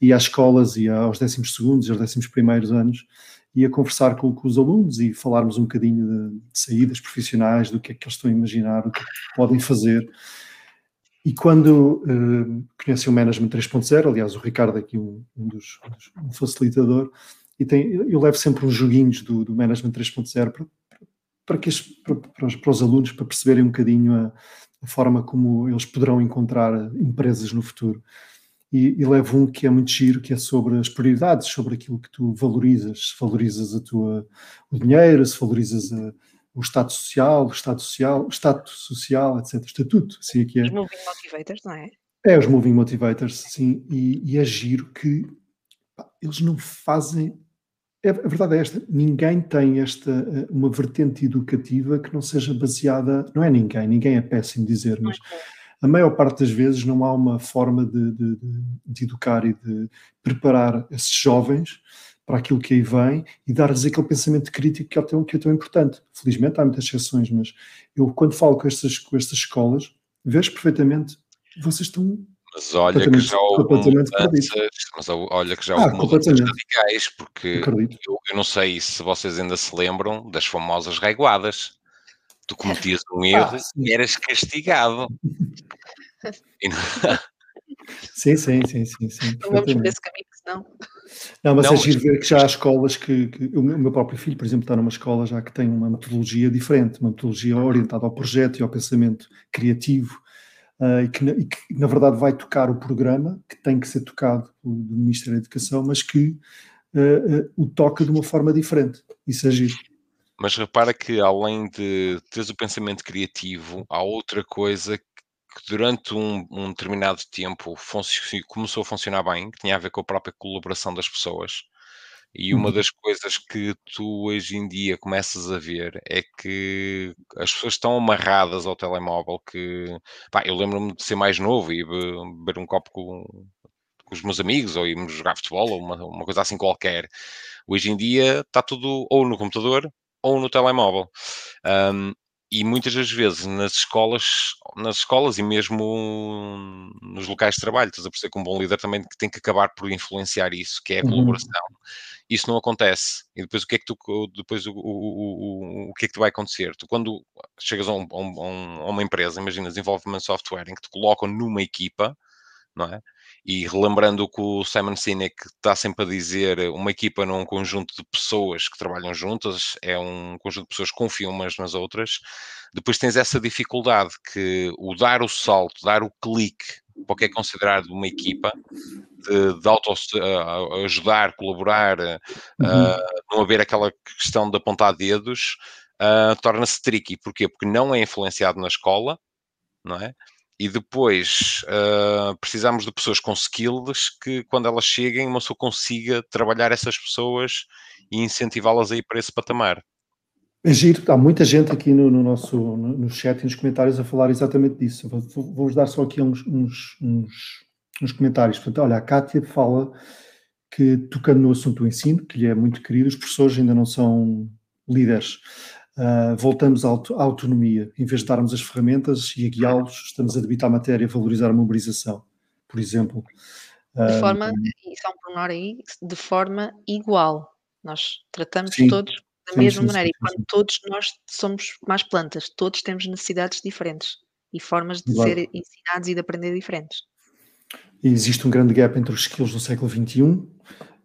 ia às escolas, ia aos décimos segundos e aos décimos primeiros anos, ia conversar com, com, os alunos e falarmos um bocadinho de, de saídas profissionais, do que é que eles estão a imaginar, o que, é que podem fazer. E quando uh, conheci o Management 3.0, aliás, o Ricardo aqui, um, um, dos, um, facilitador, e tem, eu levo sempre uns joguinhos do, do Management 3.0 para, para, que para, para, os, para, os, alunos, para perceberem um bocadinho a, a, forma como eles poderão encontrar empresas no futuro. E, e, levo um que é muito giro, que é sobre as prioridades, sobre aquilo que tu valorizas, se valorizas a tua, o dinheiro, se valorizas a, o estado social, o estado social, o status social, etc. Estatuto, assim aqui é. Os moving motivators, não é? É, os moving motivators, sim, e, e é giro que pá, eles não fazem. É, a verdade é esta: ninguém tem esta eh, uma vertente educativa que não seja baseada. Não é ninguém, ninguém é péssimo dizer, mas a maior parte das vezes não há uma forma de, de, de educar e de preparar esses jovens para aquilo que aí vem e dar-lhes aquele pensamento crítico que é, tão, que é tão importante. Felizmente há muitas exceções, mas eu quando falo com estas, com estas escolas, vejo perfeitamente, vocês estão mas olha que já houve mudanças, mas olha que já houve ah, mudanças radicais, porque eu, eu, não sei se vocês ainda se lembram das famosas reguadas. Tu cometias um ah, erro ah, e eras castigado. e não... Sim, sim, sim, sim. sim não vamos por esse caminho, senão. Não, mas é não, é giro ver que já há escolas que, que, O meu próprio filho, por exemplo, está numa escola já que tem uma metodologia diferente, uma metodologia orientada ao projeto e ao pensamento criativo, uh, e, que, e, que, na verdade vai tocar o programa, que tem que ser tocado do Ministério da Educação, mas que uh, uh, o toca de uma forma diferente. Isso é giro. Mas repara que além de teres o pensamento criativo, há outra coisa que durante um, um determinado tempo começou a funcionar bem, que tinha a ver com a própria colaboração das pessoas. E uma uhum. das coisas que tu hoje em dia começas a ver é que as pessoas estão amarradas ao telemóvel que pá, eu lembro-me de ser mais novo e beber um copo com, com os meus amigos ou irmos jogar futebol ou uma, uma coisa assim qualquer. Hoje em dia está tudo ou no computador ou no telemóvel. Um, e muitas das vezes nas escolas, nas escolas e mesmo nos locais de trabalho, estás a perceber que um bom líder também tem que acabar por influenciar isso, que é a uhum. colaboração. Uhum. Isso não acontece. E depois o que é que tu, depois o, o, o, o que é que tu vai acontecer? Tu quando chegas a, um, a, um, a uma empresa, imagina desenvolvimento de software, em que te colocam numa equipa, não é? E relembrando o que o Simon Sinek está sempre a dizer, uma equipa não é um conjunto de pessoas que trabalham juntas, é um conjunto de pessoas que confiam umas nas outras. Depois tens essa dificuldade que o dar o salto, dar o clique para o que é considerado uma equipa, de, de auto uh, ajudar, colaborar, uhum. uh, não haver aquela questão de apontar dedos, uh, torna-se tricky. Porquê? Porque não é influenciado na escola, não é? E depois uh, precisamos de pessoas com skills que, quando elas cheguem, uma pessoa consiga trabalhar essas pessoas e incentivá-las a ir para esse patamar. É giro, há muita gente aqui no, no nosso no, chat e nos comentários a falar exatamente disso. Vou-vos vou dar só aqui uns, uns, uns, uns, comentários. Portanto, olha, a Kátia fala que, tocando no assunto do ensino, que lhe é muito querido, os professores ainda não são líderes. Uh, voltamos à, à, autonomia. Em vez de darmos as ferramentas e a guiá-los, estamos a debitar a matéria, a valorizar a mobilização, por exemplo. De forma, e só um pormenor aí, de forma igual. Nós tratamos sim, todos da mesma maneira. e quando todos nós somos mais plantas, todos temos necessidades diferentes e formas de claro. ser ensinados e de aprender diferentes. Existe um grande gap entre os skills do século XXI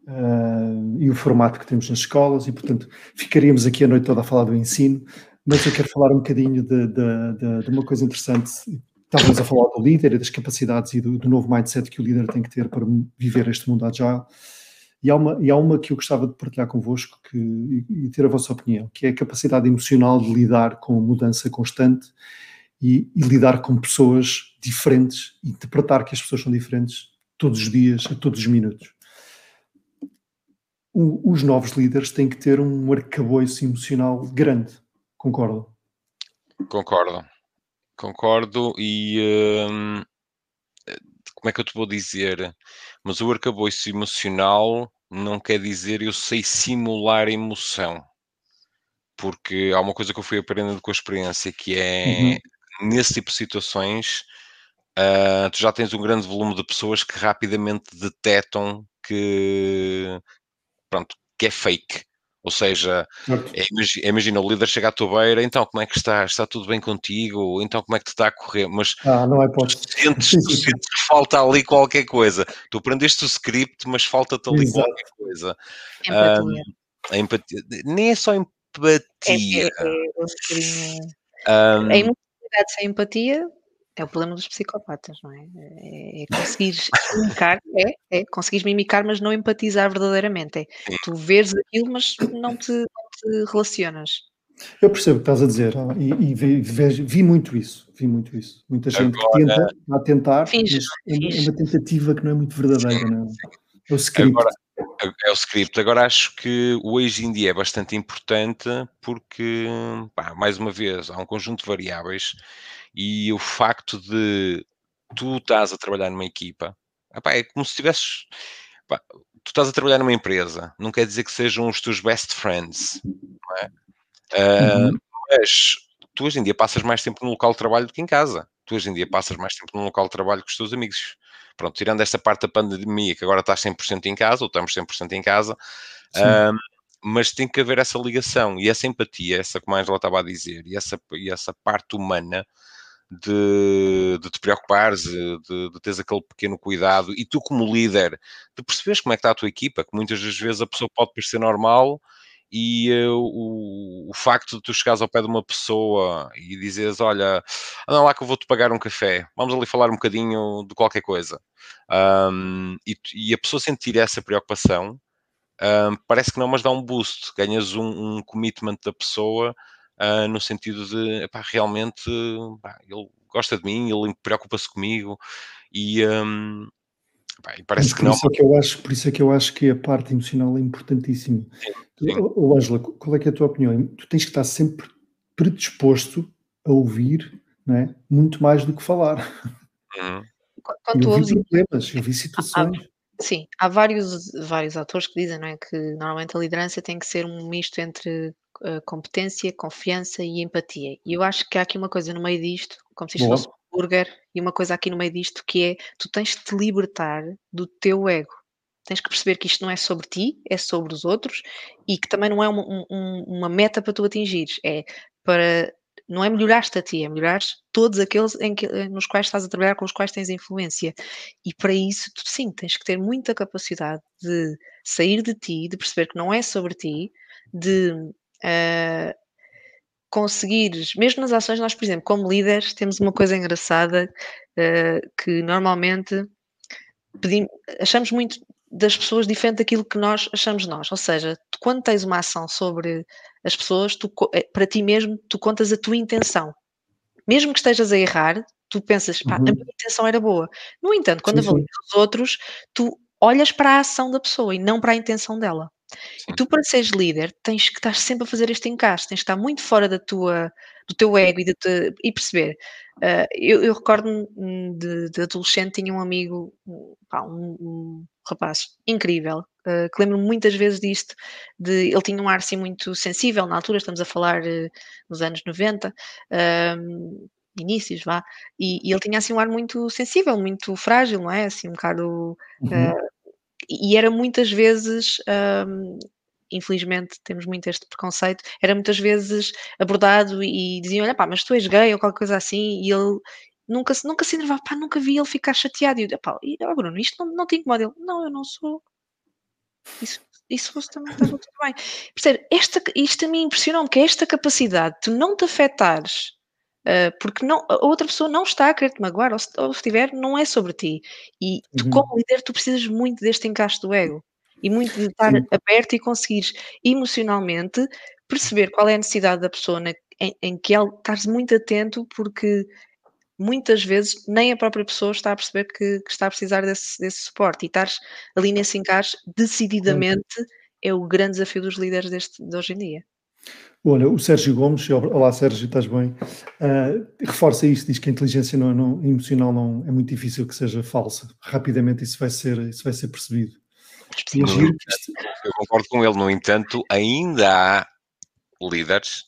uh, e o formato que temos nas escolas, e portanto ficaríamos aqui a noite toda a falar do ensino, mas eu quero falar um bocadinho de, de, de, de uma coisa interessante. Estávamos a falar do líder e das capacidades e do, do, novo mindset que o líder tem que ter para viver este mundo agile. E há uma, e há uma que eu gostava de partilhar convosco que, e, e ter a vossa opinião, que é a capacidade emocional de lidar com mudança constante e, e, lidar com pessoas diferentes, interpretar que as pessoas são diferentes todos os dias, a todos os minutos o, os novos líderes têm que ter um arcabouço emocional grande. Concordo? Concordo. Concordo e hum, como é que eu te vou dizer? Mas o arcabouço emocional não quer dizer eu sei simular emoção. Porque há uma coisa que eu fui aprendendo com a experiência que é uhum. nesse tipo de situações uh, tu já tens um grande volume de pessoas que rapidamente detectam que pronto, que é fake. Ou seja, é, imagina, o líder chega à tua beira, então como é que estás? Está tudo bem contigo? Então como é que te está a correr? Mas ah, não é tu sentes, tu sentes que falta ali qualquer coisa. Tu aprendeste o script, mas falta-te ali Exato. qualquer coisa. Empatia. Um, a empatia. Nem é só empatia. É, é, é, um, a emotividade sem empatia é o problema dos psicopatas, não é? É, é conseguires mimicar, é, é conseguires mimicar, mas não empatizar verdadeiramente. É tu veres aquilo, mas não te, não te relacionas. Eu percebo o que estás a dizer ah, e, e vi, vi, vi, muito isso, vi muito isso. Muita gente Agora, que tenta a tentar, finge, mas finge. é uma tentativa que não é muito verdadeira, não é? É o script. Agora, é o script. Agora acho que hoje em dia é bastante importante porque, pá, mais uma vez, há um conjunto de variáveis e o facto de tu estás a trabalhar numa equipa, epá, é como se tivesses. Epá, tu estás a trabalhar numa empresa, não quer dizer que sejam os teus best friends, é? Uh, uhum. Mas tu hoje em dia passas mais tempo no local de trabalho do que em casa. Tu hoje em dia passas mais tempo no local de trabalho com os teus amigos. Pronto, tirando esta parte da pandemia, que agora estás 100% em casa, ou estamos 100% em casa, uh, mas tem que haver essa ligação e essa empatia, essa como a Angela estava a dizer, e essa, e essa parte humana de, de te preocupares, de, de teres aquele pequeno cuidado e tu, como líder, de perceberes como é que está a tua equipa, que muitas das vezes a pessoa pode parecer normal e uh, o, o, facto de tu chegares ao pé de uma pessoa e dizeres, olha, anda lá que eu vou-te pagar um café, vamos ali falar um bocadinho de qualquer coisa. Um, e, e, a pessoa sentir essa preocupação, um, parece que não, mas dá um boost, ganhas um, um commitment da pessoa uh, no sentido de epá, realmente epá, ele gosta de mim, ele preocupa-se comigo e, um, epá, e parece que não. Isso é que eu acho, por isso é que eu acho que a parte emocional é importantíssima. Sim, Ângela, qual é, é a tua opinião? Tu tens que estar sempre predisposto a ouvir não é? muito mais do que falar. Uhum. Quando eu vi problemas, eu vi situações. Sim, há vários, vários autores que dizem não é, que normalmente a liderança tem que ser um misto entre competência, confiança e empatia. E eu acho que há aqui uma coisa no meio disto, como se isto Boa. fosse um burger, e uma coisa aqui no meio disto que é tu tens de te libertar do teu ego. Tens que perceber que isto não é sobre ti, é sobre os outros e que também não é uma, um, uma meta para tu atingires, é para não é melhorar-te a ti, é melhorar todos aqueles que, eh, nos quais estás a trabalhar, com os quais tens influência. E para isso, tu sim, tens que ter muita capacidade de sair de ti, de perceber que não é sobre ti, de uh, conseguires, mesmo nas ações, nós, por exemplo, como líderes, temos uma coisa engraçada uh, que normalmente pedimos, achamos muito das pessoas diferente daquilo que nós achamos nós. Ou seja, tu, quando tens uma ação sobre as pessoas, tu, eh, para ti mesmo, tu contas a tua intenção. Mesmo que estejas a errar, tu pensas, pá, uhum. a minha intenção era boa. No entanto, quando avalias os outros, tu olhas para a ação da pessoa e não para a intenção dela. E tu, para seres líder, tens que estar sempre a fazer este encaixe, tens que estar muito fora da tua, do teu ego e, te, e perceber. Uh, eu, eu recordo-me de, de, adolescente, tinha um amigo, pá, um, um, rapaz incrível, uh, que lembro-me muitas vezes disto, de, ele tinha um ar assim muito sensível, na altura estamos a falar uh, nos anos 90, inícios, vá, e, e, ele tinha assim um ar muito sensível, muito frágil, não é? Assim, um bocado... Uhum e era muitas vezes, um, infelizmente temos muito este preconceito, era muitas vezes abordado e diziam, olha pá, mas tu és gay ou qualquer coisa assim, e ele nunca, nunca se enervava, pá, nunca vi ele ficar chateado, e eu, pá, oh, Bruno, isto não, não te incomoda, ele, não, eu não sou, isso, isso fosse também está tudo bem. Percebe, esta, isto a mim impressionou-me, que é esta capacidade de não te afetares Uh, porque não, a outra pessoa não está a querer te magoar, ou se, ou se tiver, não é sobre ti. E tu, uhum. como líder, tu precisas muito deste encaixe do ego e muito de estar Sim. aberto e conseguires emocionalmente perceber qual é a necessidade da pessoa na, em, em, que ela estás muito atento, porque muitas vezes nem a própria pessoa está a perceber que, que está a precisar desse, desse suporte e estás ali nesse encaixe decididamente uhum. é o grande desafio dos líderes deste, de hoje em dia. Olha, o Sérgio Gomes, olá Sérgio, estás bem? Uh, reforça isto, diz que a inteligência não, não, emocional não é muito difícil que seja falsa. Rapidamente isso vai ser, isso vai ser percebido. eu concordo com ele, no entanto, ainda há líderes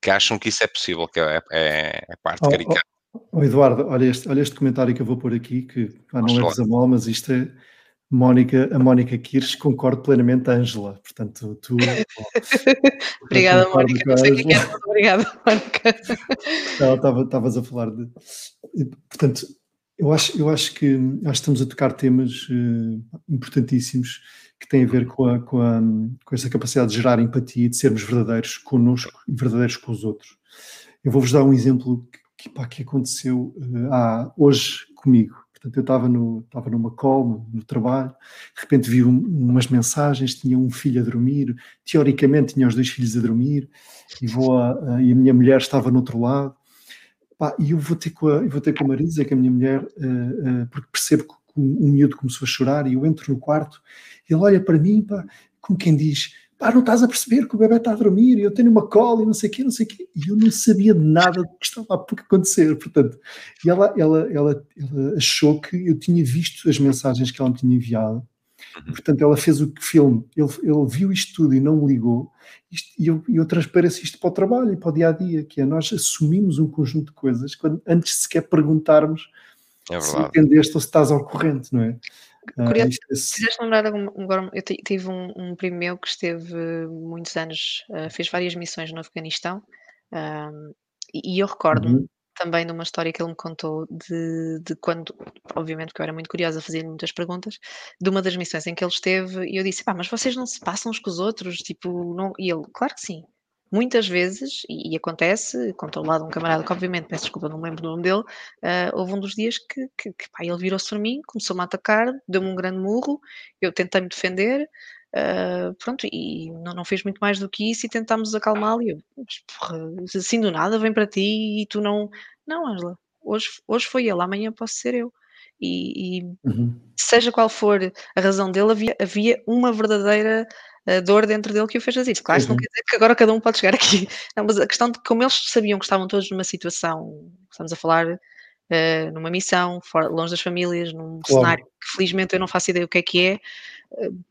que acham que isso é possível, que é, é, é parte oh, caricata. Oh, oh, Eduardo, olha este, olha este comentário que eu vou pôr aqui, que ah, não é a mal, mas isto é Mónica, a Mónica Kirsch, concordo plenamente, Ângela. Portanto, tu. Obrigada, Mónica. Não sei o que é, obrigada, Mónica. Estavas a falar de. Portanto, eu acho, eu acho que acho que estamos a tocar temas uh, importantíssimos que têm a ver com, a, com, a, com essa capacidade de gerar empatia, de sermos verdadeiros connosco e verdadeiros com os outros. Eu vou-vos dar um exemplo que, pá, que aconteceu uh, ah, hoje comigo. Portanto, eu estava, no, estava numa call, no, trabalho, de repente vi um, umas mensagens, tinha um filho a dormir, teoricamente tinha os dois filhos a dormir, e, vou a, a, e a minha mulher estava no outro lado, pá, e eu vou ter com a, eu vou ter com a Marisa, que é a minha mulher, uh, uh, porque percebo que um, um miúdo começou a chorar, e eu entro no quarto, ele olha para mim, pá, como quem diz, pá, não estás a perceber que o bebê está a dormir e eu tenho uma cola e não sei o quê, não sei o quê. E eu não sabia nada do que estava a acontecer, portanto. E ela, ela, ela, ela achou que eu tinha visto as mensagens que ela me tinha enviado. Uhum. Portanto, ela fez o filme, ele, ele viu isto tudo e não me ligou, isto, e eu, eu transpareço isto para o trabalho e para o dia a dia, que é nós assumimos um conjunto de coisas quando, antes de sequer perguntarmos é se entendeste ou se estás ao corrente, não é? Ah, Curioso, uh, fizeste lembrar agora, eu tive um, um primo meu que esteve muitos anos, uh, fez várias missões no Afeganistão, uh, e, e, eu recordo-me uhum. também de uma história que ele me contou de, de quando, obviamente porque eu era muito curiosa, fazia muitas perguntas, de uma das missões em que ele esteve, e eu disse, pá, mas vocês não se passam uns com os outros, tipo, não... e ele, claro que sim, muitas vezes, e, e acontece, contou lá de um camarada que obviamente, peço desculpa, não me lembro do nome dele, uh, houve um dos dias que, que, que pá, ele virou-se para mim, começou-me a atacar, deu-me um grande murro, eu tentei-me defender, uh, pronto, e não, não fez muito mais do que isso e tentámos acalmá-lo e eu, porra, assim do nada vem para ti e tu não... Não, Angela, hoje, hoje foi ele, amanhã posso ser eu. E, e uhum. seja qual for a razão dele, havia, havia uma verdadeira a dor dentro dele que o fez fazer isso. Claro, isso não uhum. quer dizer que agora cada um pode chegar aqui. Não, mas a questão de como eles sabiam que estavam todos numa situação, estamos a falar uh, numa missão, fora, longe das famílias, num claro. cenário que felizmente eu não faço ideia o que é que é, uh,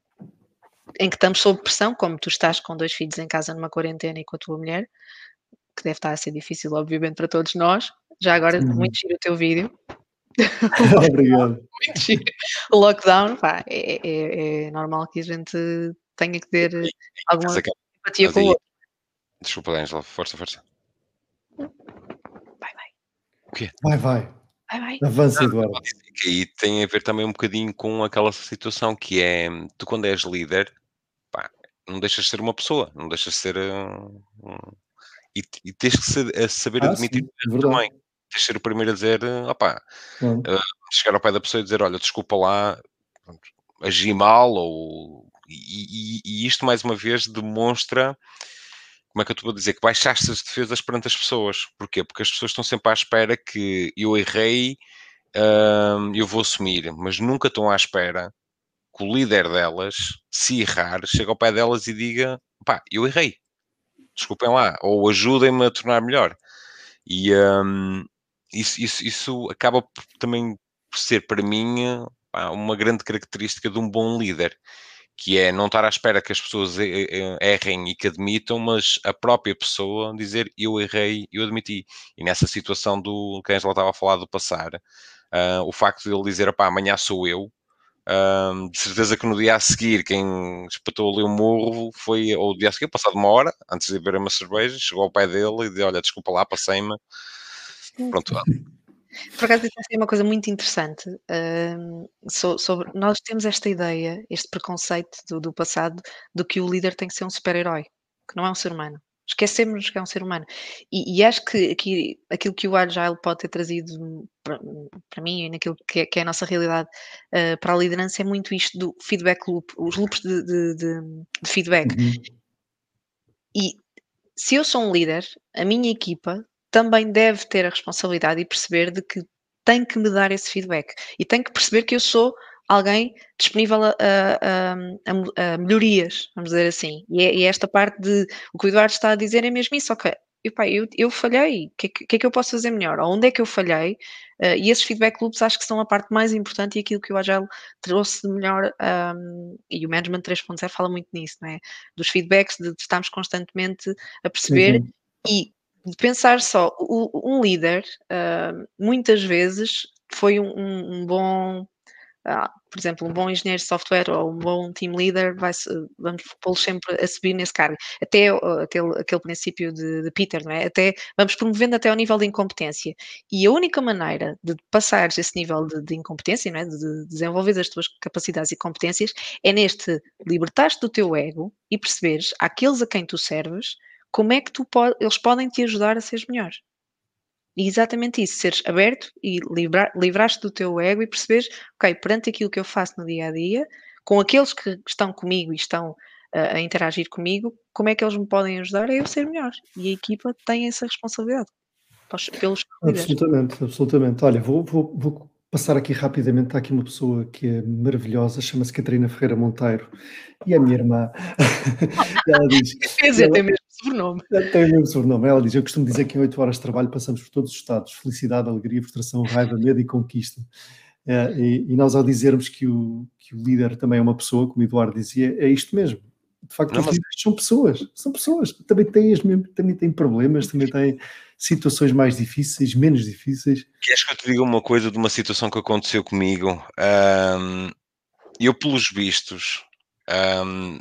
em que estamos sob pressão, como tu estás com dois filhos em casa numa quarentena e com a tua mulher, que deve estar a ser difícil, obviamente, para todos nós. Já agora, uhum. muito giro o teu vídeo. Obrigado. muito giro. O lockdown, pá, é, é, é normal que a gente tenha que ter eh, alguma empatia com o outro. Desculpa, Angela, força, força. Vai, vai. O quê? Vai, vai. Vai, vai. Avança, Eduardo. Que aí tem a ver também um bocadinho com aquela situação que é, tu quando és líder, pá, não deixas de ser uma pessoa, não deixas de ser um, um e, e, tens que ser, saber ah, admitir sim, também. Tens de ser o primeiro a dizer, opá, hum. uh, chegar ao pé da pessoa e dizer, olha, desculpa lá, agi mal ou e, e, isto, mais uma vez, demonstra como é que eu estou a dizer, que baixaste as defesas perante as pessoas. Porquê? Porque as pessoas estão sempre à espera que eu errei, hum, eu vou assumir, mas nunca estão à espera que o líder delas, se errar, chegue ao pé delas e diga: pá, eu errei, desculpem lá, ou ajudem-me a tornar melhor. E hum, isso, isso, isso acaba também por ser, para mim, uma grande característica de um bom líder que é não estar à espera que as pessoas errem e que admitam, mas a própria pessoa dizer eu errei, eu admiti. E nessa situação do que a Angela estava a falar do passar, uh, o facto de ele dizer pá, amanhã sou eu, uh, de certeza que no dia a seguir quem espetou ali o morro foi, ou o dia a seguir, passado uma hora, antes de beber uma cerveja, chegou ao pai dele e disse: Olha, desculpa lá, passei-me. Pronto, por acaso, isso é uma coisa muito interessante. So, sobre, nós temos esta ideia, este preconceito do, do passado, de que o líder tem que ser um super-herói, que não é um ser humano. Esquecemos que é um ser humano. E, e acho que aqui, aquilo que o Agile pode ter trazido para, para mim e naquilo que é, que é, a nossa realidade uh, para a liderança é muito isto do feedback loop, os loops de, de, de, de feedback. Uhum. E se eu sou um líder, a minha equipa também deve ter a responsabilidade e perceber de que tem que me dar esse feedback e tem que perceber que eu sou alguém disponível a, a, a, a melhorias, vamos dizer assim. E, é, e, é, esta parte de o que o Eduardo está a dizer é mesmo isso, ok. Epá, eu, eu falhei, o que, que, é que eu posso fazer melhor? Onde é que eu falhei? Uh, e esses feedback loops acho que são a parte mais importante e aquilo que o Agile trouxe de melhor, um, e o Management 3.0 fala muito nisso, não é? Dos feedbacks, de, de estarmos constantemente a perceber uhum. e pensar só, um líder uh, muitas vezes foi um, um bom, uh, por exemplo, um bom engenheiro de software ou um bom team leader, vai vamos pô-los sempre a subir nesse cargo. Até aquele, aquele princípio de, de, Peter, não é? Até, vamos promovendo até ao nível de incompetência. E a única maneira de passares esse nível de, de incompetência, não é? De, de desenvolver as tuas capacidades e competências, é neste libertar-te do teu ego e perceberes aqueles a quem tu serves, como é que tu eles podem te ajudar a seres melhor. E exatamente isso, seres aberto e livrar, livrar-te do teu ego e perceberes, ok, perante aquilo que eu faço no dia a dia, com aqueles que estão comigo e estão uh, a interagir comigo, como é que eles me podem ajudar a eu ser melhor? E a equipa tem essa responsabilidade pelos Absolutamente, absolutamente. Olha, vou, vou, vou passar aqui rapidamente. Está aqui uma pessoa que é maravilhosa, chama-se Catarina Ferreira Monteiro e é minha irmã. ela diz. Ela, sobrenome. Tem o mesmo sobrenome. Ela diz: Eu costumo dizer que em 8 horas de trabalho passamos por todos os estados: felicidade, alegria, frustração, raiva, medo e conquista. É, e, e, nós, ao dizermos que o, que o líder também é uma pessoa, como o Eduardo dizia, é isto mesmo. De facto, não, os mas... líderes são pessoas, são pessoas. Também têm, as mesmas, também têm problemas, também têm situações mais difíceis, menos difíceis. Queres que eu te diga uma coisa de uma situação que aconteceu comigo? Um, eu, pelos vistos, um,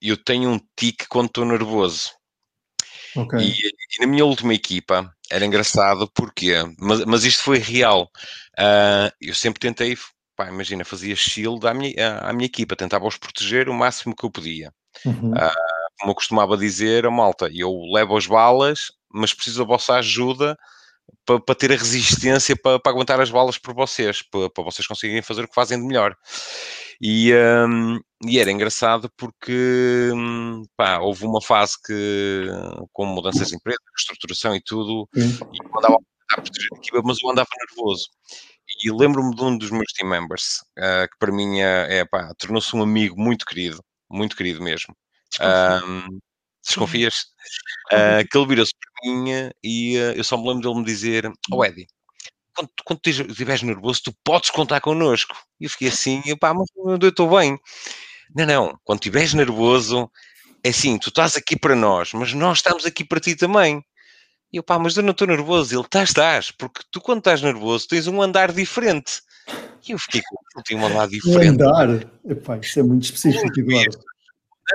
eu tenho um tique quando estou nervoso. Okay. E, e, na minha última equipa era engraçado porque, mas, mas isto foi real. Uh, eu sempre tentei, pá, imagina, fazia shield à minha, à, minha equipa, tentava os proteger o máximo que eu podia. Uhum. Uh, como eu costumava dizer, a malta, eu levo as balas, mas preciso da vossa ajuda para, para ter a resistência para, para, aguentar as balas por vocês, para, para, vocês conseguirem fazer o que fazem de melhor. E, um, e era engraçado porque hum, pá, houve uma fase que, com mudanças de empresa, reestruturação e tudo, e eu andava a proteger a equipa, mas eu andava nervoso. E lembro-me de um dos meus team members, uh, que para mim é, é tornou-se um amigo muito querido, muito querido mesmo. Um, desconfias? Uh, que ele virou-se para mim e uh, eu só me lembro dele me dizer: Ó oh, Eddie, quando, quando estiveres nervoso, tu podes contar connosco. E eu fiquei assim: pá, mas eu estou bem. Não, não, quando estiveres nervoso, é assim: tu estás aqui para nós, mas nós estamos aqui para ti também. E eu, pá, mas eu não estou nervoso. Ele, estás, estás, porque tu quando estás nervoso tens um andar diferente. E eu fiquei com um andar diferente. Um andar? Epá, isso é muito específico, Eduardo.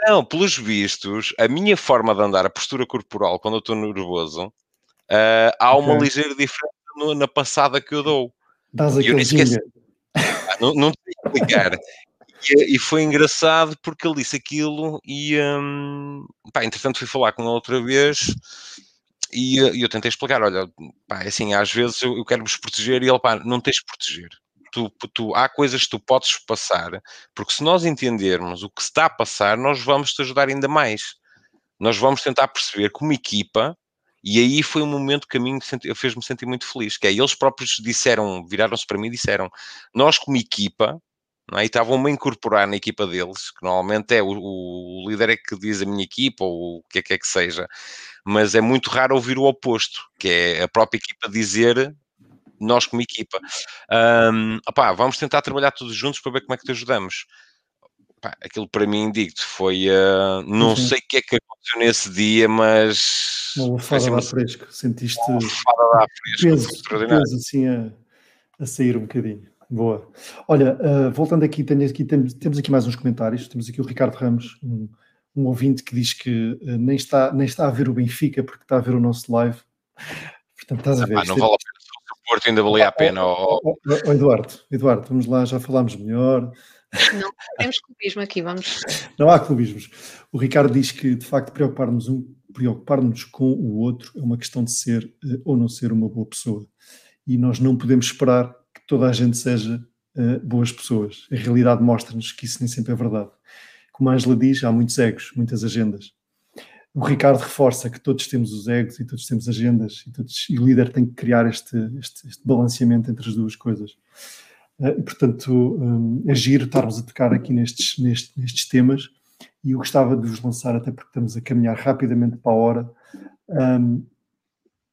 Não, pelos vistos, a minha forma de andar, a postura corporal, quando eu estou nervoso, uh, há uma okay. ligeira diferença no, na passada que eu dou. Dás aquele esqueci, ah, não, não sei explicar. E, e, foi engraçado porque ele disse aquilo e, um, pá, entretanto fui falar com ele outra vez e, e eu tentei explicar, olha, pá, é assim, às vezes eu, eu quero vos proteger e ele, pá, não tens de proteger tu, tu, há coisas que tu podes passar, porque se nós entendermos o que está a passar, nós vamos te ajudar ainda mais. Nós vamos tentar perceber como equipa, e aí foi um momento que a mim fez-me sentir muito feliz, que é, eles próprios disseram, viraram-se para mim e disseram, nós como equipa, é? e estavam-me a incorporar na equipa deles, que normalmente é o, o, líder é que diz a minha equipa, ou o que é que é que seja, mas é muito raro ouvir o oposto, que é a própria equipa dizer nós como equipa. Um, opá, vamos tentar trabalhar todos juntos para ver como é que te ajudamos. Opá, aquilo para mim, digo-te, foi. Uh, não uhum. sei o que é que aconteceu nesse dia, mas. Uma fada lá fresco, sentiste. Uma fada lá fresco, peso, peso assim a, a sair um bocadinho. Boa. Olha, uh, voltando aqui, aqui temos, temos aqui mais uns comentários. Temos aqui o Ricardo Ramos, um, um ouvinte que diz que uh, nem, está, nem está a ver o Benfica porque está a ver o nosso live. Portanto, estás a ver. Ah, não vale a pena Porto ainda valia a pena. Oh, oh, oh, Eduardo, Eduardo, vamos lá, já falámos melhor. Não temos clubismo aqui, vamos. Não há clubismos. O Ricardo diz que, de facto, preocupar-nos um, com o outro é uma questão de ser uh, ou não ser uma boa pessoa. E nós não podemos esperar que toda a gente seja uh, boas pessoas. A realidade mostra-nos que isso nem sempre é verdade. Como a Angela diz, há muitos egos, muitas agendas o Ricardo reforça que todos temos os egos e todos temos agendas e, todos, e o líder tem que criar este, este, este balanceamento entre as duas coisas. Uh, e, portanto, um, é giro estarmos a tocar aqui nestes, nestes, nestes temas e eu gostava de vos lançar, até porque estamos a caminhar rapidamente para a hora. Um,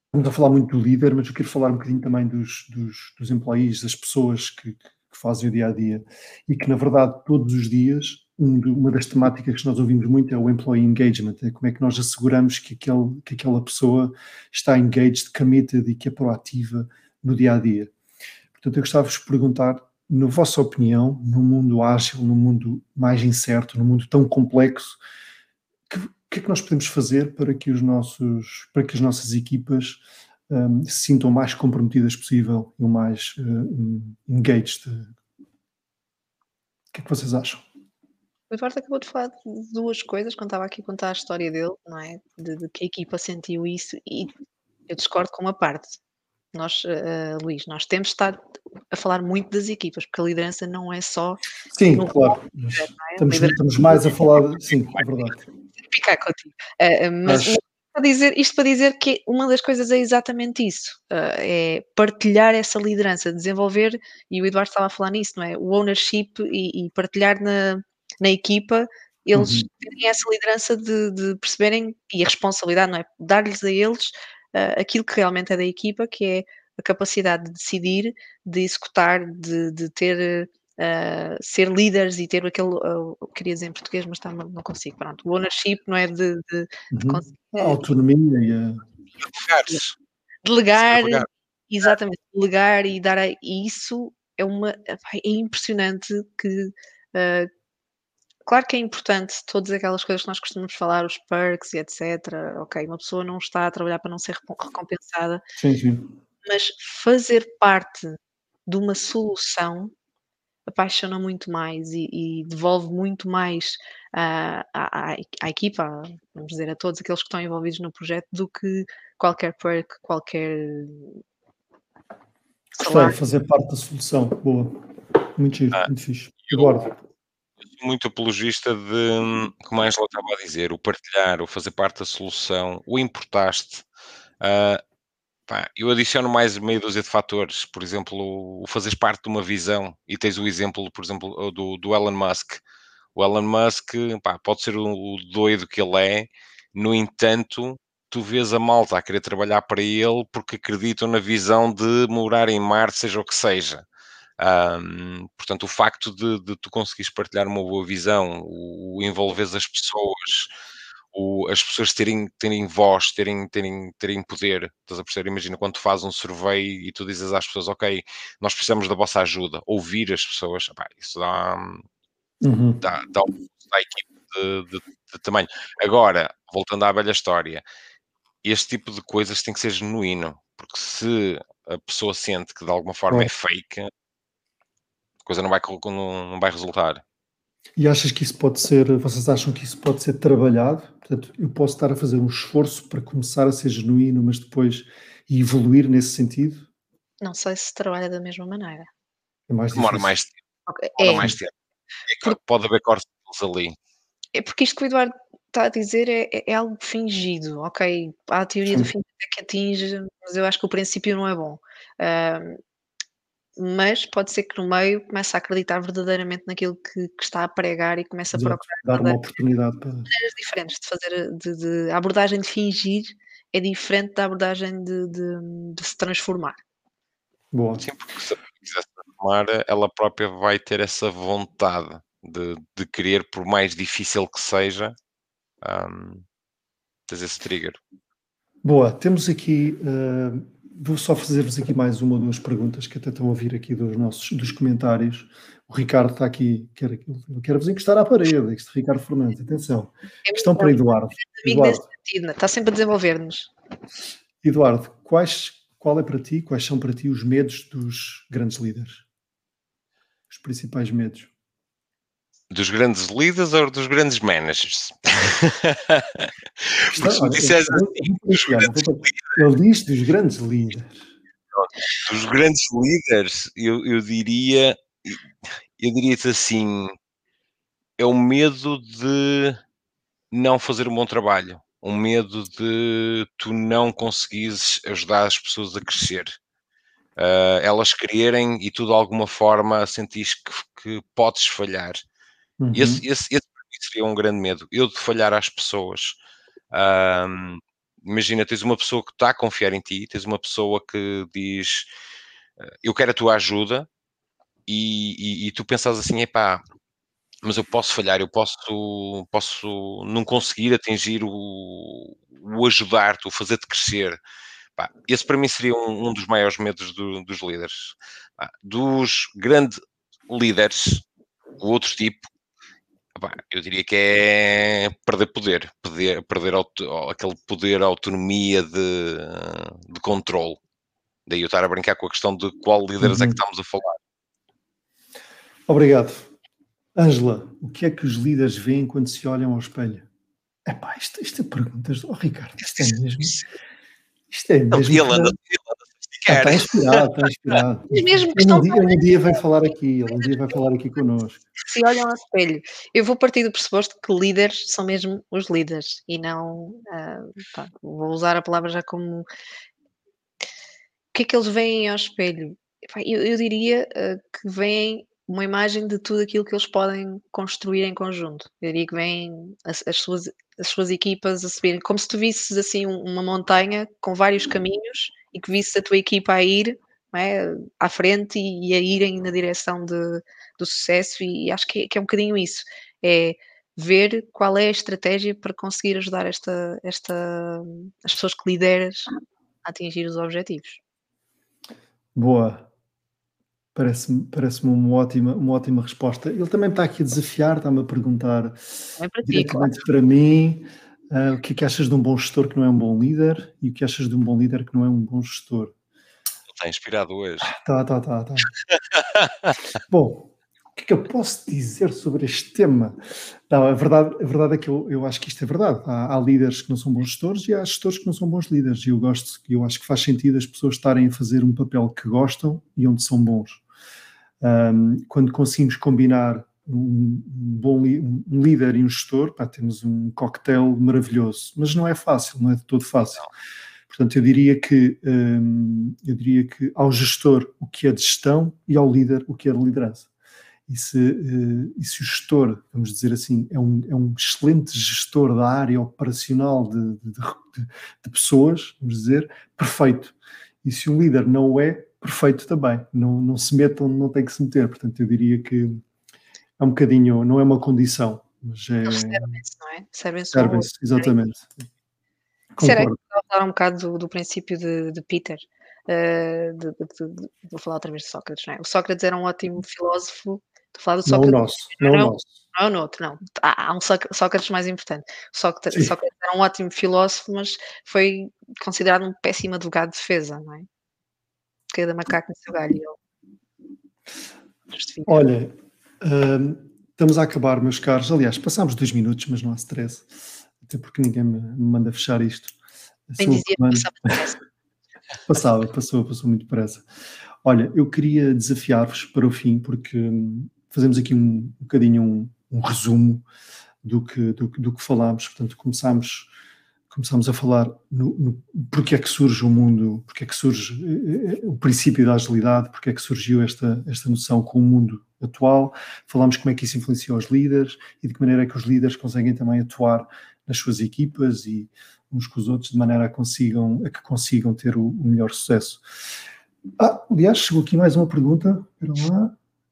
estamos a falar muito do líder, mas eu quero falar um bocadinho também dos, dos, dos employees, das pessoas que, que fazem o dia a dia e que, na verdade, todos os dias uma das temáticas que nós ouvimos muito é o employee engagement, é como é que nós asseguramos que, aquele, que aquela pessoa está engaged, committed e que é proativa no dia a dia. Portanto, eu gostava de vos perguntar, na vossa opinião, no mundo ágil, no mundo mais incerto, no mundo tão complexo, que, que é que nós podemos fazer para que, os nossos, para que as nossas equipas um, se sintam o mais comprometidas possível e o mais uh, engaged? O que é que vocês acham? O Eduardo acabou de falar de duas coisas quando estava aqui a contar a história dele, não é? De, de que a equipa sentiu isso e eu discordo com uma parte. Nós, uh, Luís, nós temos de estar a falar muito das equipas, porque a liderança não é só. Sim, claro. é? Estamos, estamos, mais a falar. Sim, é verdade. Ficar contigo. Uh, mas, mas para dizer, isto para dizer que uma das coisas é exatamente isso, é partilhar essa liderança, desenvolver, e o Eduardo estava a falar nisso, não é? O ownership e, e partilhar na, na equipa, eles uhum. terem essa liderança de, de, perceberem, e a responsabilidade, não é? Dar-lhes a eles uh, aquilo que realmente é da equipa, que é a capacidade de decidir, de executar, de, de ter uh, ser líderes e ter aquele, uh, queria dizer em português, mas tá, não consigo, pronto, o ownership, não é de, de, de uhum. a autonomia e a... delegar, delegar, exatamente, delegar e dar a, e isso é uma é impressionante que uh, claro que é importante todas aquelas coisas que nós costumamos falar, os perks e etc. Ok, uma pessoa não está a trabalhar para não ser recompensada, sim, sim. mas fazer parte de uma solução apaixona muito mais e, e devolve muito mais uh, à, à, equipa, vamos dizer, a todos aqueles que estão envolvidos no projeto, do que qualquer perk, qualquer. Gostei fazer parte da solução. Boa. Muito giro, ah, muito fixe. Eduardo. Eu sou muito apologista de, como a Angela estava a dizer, o partilhar, o fazer parte da solução, o importaste. Uh, Pá, eu adiciono mais meia dúzia de fatores, por exemplo, o fazeres parte de uma visão, e tens o exemplo, por exemplo, do, do Elon Musk. O Elon Musk pá, pode ser o, doido que ele é, no entanto, tu vês a malta a querer trabalhar para ele porque acreditam na visão de morar em Marte, seja o que seja. Um, portanto, o facto de, de, tu conseguires partilhar uma boa visão, o, o envolveres as pessoas, o, as pessoas terem, terem voz, terem, terem, terem poder. Estás a perceber? Imagina quando tu fazes um survey e tu dizes às pessoas, ok, nós precisamos da vossa ajuda, ouvir as pessoas, isso dá, uhum. dá, dá, dá equipe de, de, de, tamanho. Agora, voltando à velha história, este tipo de coisas tem que ser genuíno, porque se a pessoa sente que de alguma forma é fake, a coisa não vai, não, não vai resultar. E achas que isso pode ser, vocês acham que isso pode ser trabalhado? Portanto, eu posso estar a fazer um esforço para começar a ser genuíno, mas depois evoluir nesse sentido? Não sei se trabalha da mesma maneira. É mais Demora mais tempo. Okay. Demora é. mais tempo. É claro que pode haver cortes ali. É porque isto que o Eduardo está a dizer é, é, é algo fingido, ok? Há a teoria Sim. do fim que atinge, mas eu acho que o princípio não é bom. Uh, mas pode ser que no meio comece a acreditar verdadeiramente naquilo que, que está a pregar e comece a procurar dar uma oportunidade para maneiras diferentes de fazer de, de, a abordagem de fingir é diferente da abordagem de, de, de se transformar. Boa. Sim, porque se quiser se transformar, ela própria vai ter essa vontade de, de querer, por mais difícil que seja, um, ter esse trigger. Boa, temos aqui uh, vou só fazer-vos aqui mais uma ou duas perguntas que até estão a ouvir aqui dos nossos dos comentários. O Ricardo está aqui, quer, quer vos encostar à parede, este Ricardo Fernandes, atenção. É Questão para Eduardo. Eduardo. Está sempre a desenvolver-nos. Eduardo, quais, qual é para ti, quais são para ti os medos dos grandes líderes? Os principais medos? Dos grandes líderes ou dos grandes managers? Disseres assim, Ele diz dos grandes líderes. Dos grandes líderes, eu, eu diria, eu diria-te assim, é o medo de não fazer um bom trabalho, um medo de tu não conseguires ajudar as pessoas a crescer. Uh, elas quererem e tu de alguma forma sentires que, que podes falhar. Uhum. Esse, esse, esse seria um grande medo. Eu de falhar às pessoas. Um, imagina, tens uma pessoa que está a confiar em ti, tens uma pessoa que diz eh, eu quero a tua ajuda e, e, e tu pensas assim, epá, mas eu posso falhar, eu posso, posso não conseguir atingir o, o ajudar-te, o fazer-te crescer. esse para mim seria um, um dos maiores medos do, dos líderes. dos grandes líderes, o outro tipo, eu diria que é perder poder, perder, perder aquele poder, autonomia de, de controle. Daí eu estar a brincar com a questão de qual líderes uhum. é que uhum. estamos a falar. Obrigado. Ângela, o que é que os líderes veem quando se olham ao espelho? Epá, isto, isto é perguntas. Oh, Ricardo, isto é mesmo. Isto é mesmo. Ele anda, ah, está inspirado, está inspirado. Mas mesmo que um, dia, um dia vai falar aqui, ele um dia vai falar aqui connosco. Se olham ao espelho, eu vou partir do pressuposto que líderes são mesmo os líderes e não. Uh, pá, vou usar a palavra já como. O que é que eles veem ao espelho? Eu, eu diria uh, que veem uma imagem de tudo aquilo que eles podem construir em conjunto. Eu diria que vêm as, as, suas, as suas equipas a subirem, como se tu visses assim uma montanha com vários caminhos e que visses a tua equipa a ir é, à frente e, e, a irem na direção de, do sucesso, e acho que é, que é um bocadinho isso. É ver qual é a estratégia para conseguir ajudar esta, esta, as pessoas que lideras a atingir os objetivos. Boa. Parece-me parece uma, ótima, uma ótima resposta. Ele também está aqui a desafiar, está-me a perguntar é para, ti, claro. para mim uh, o que é que achas de um bom gestor que não é um bom líder e o que achas de um bom líder que não é um bom gestor. Está inspirado hoje. Tá, tá, tá, tá. bom, o que é que eu posso dizer sobre este tema? Não, a verdade, a verdade é que eu, eu acho que isto é verdade. Há, há, líderes que não são bons gestores e há gestores que não são bons líderes. E eu gosto, eu acho que faz sentido as pessoas estarem a fazer um papel que gostam e onde são bons. Um, quando conseguimos combinar um, bom um líder e um gestor, pá, temos um coquetel maravilhoso. Mas não é fácil, não é de todo fácil. Portanto, eu diria que eu diria que ao gestor o que é de gestão e ao líder o que é de liderança e se, uh, e se o gestor, vamos dizer assim, é um, é um excelente gestor da área operacional de, de, de, de pessoas, vamos dizer, perfeito. E se um líder não o é, perfeito também. Não, não se onde não tem que se meter. Portanto, eu diria que é um bocadinho, não é uma condição, mas é. Servem-se, não é? Servem-se. Servem-se, exatamente. Será que falar um bocado do, do princípio de, de Peter? Uh, de, de, vou falar outra vez de Sócrates, não é? O Sócrates era um ótimo filósofo Estou a falar do Sócrates. Não o nosso, não, não, o nosso. Não, não, outro, não. Há, um Sócrates mais importante. Sócrates, Sócrates, era um ótimo filósofo, mas foi considerado um péssimo advogado de defesa, não é? Cada macaco no seu galho. Olha, estamos a acabar, meus caros. Aliás, passámos dois minutos, mas não há stress. Até porque ninguém me, manda fechar isto. Bem dizia, passava passava, passou, passou muito depressa. Olha, eu queria desafiar-vos para o fim, porque hum, fazemos aqui um, um bocadinho um, um resumo do que, do, do, que falámos. Portanto, começámos, começámos a falar no, no porque é que surge o mundo, porque é que surge eh, eh, o princípio da agilidade, porque é que surgiu esta, esta noção com o mundo atual. Falámos como é que isso influenciou os líderes e de que maneira é que os líderes conseguem também atuar nas suas equipas e uns com os outros de maneira a, consigam, a que consigam ter o, o melhor sucesso. Ah, aliás, chegou aqui mais uma pergunta.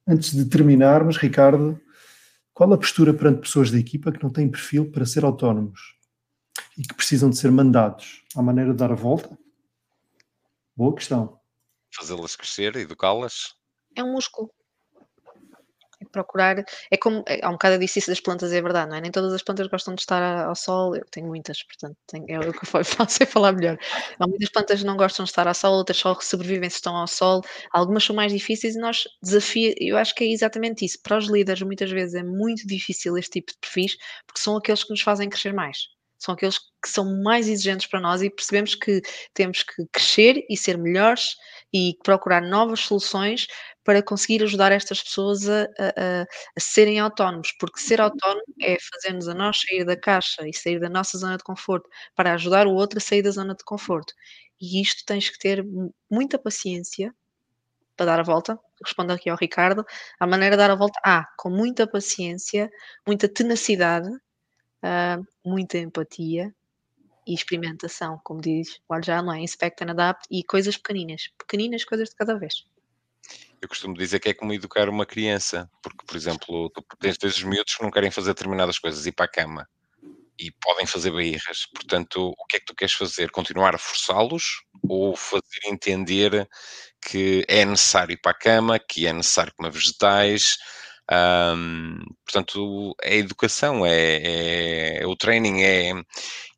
Antes de terminarmos, Ricardo, qual a postura perante pessoas da equipa que não têm perfil para ser autónomos e que precisam de ser mandados à maneira de dar a volta? Boa questão. Fazê-las crescer, educá-las. É um músculo procurar. É como. É, há um bocado disse isso das plantas, é verdade, não é? Nem todas as plantas gostam de estar ao sol. Eu tenho muitas, portanto, tenho, é o que eu faço é falar melhor. Há muitas plantas que não gostam de estar ao sol, outras só sobrevivem se estão ao sol. Algumas são mais difíceis e nós desafia. Eu acho que é exatamente isso. Para os líderes, muitas vezes é muito difícil este tipo de perfis, porque são aqueles que nos fazem crescer mais são aqueles que são mais exigentes para nós e percebemos que temos que crescer e ser melhores e procurar novas soluções para conseguir ajudar estas pessoas a, a, a serem autónomos, porque ser autónomo é fazer-nos a nós sair da caixa e sair da nossa zona de conforto para ajudar o outro a sair da zona de conforto. E isto tens que ter muita paciência para dar a volta. Respondo aqui ao Ricardo. A maneira de dar a volta, ah, com muita paciência, muita tenacidade, uh, muita empatia e experimentação, como diz o já não é? Inspect and adapt e coisas pequeninas, pequeninas coisas de cada vez. Eu costumo dizer que é como educar uma criança, porque, por exemplo, tu tens vezes miúdos que não querem fazer determinadas coisas, ir para a cama. e podem fazer barreiras. Portanto, o que é que tu queres fazer? Continuar a forçá-los ou fazer entender que é necessário ir para a cama, que é necessário comer vegetais? Um, portanto, é educação, é, é, o training, é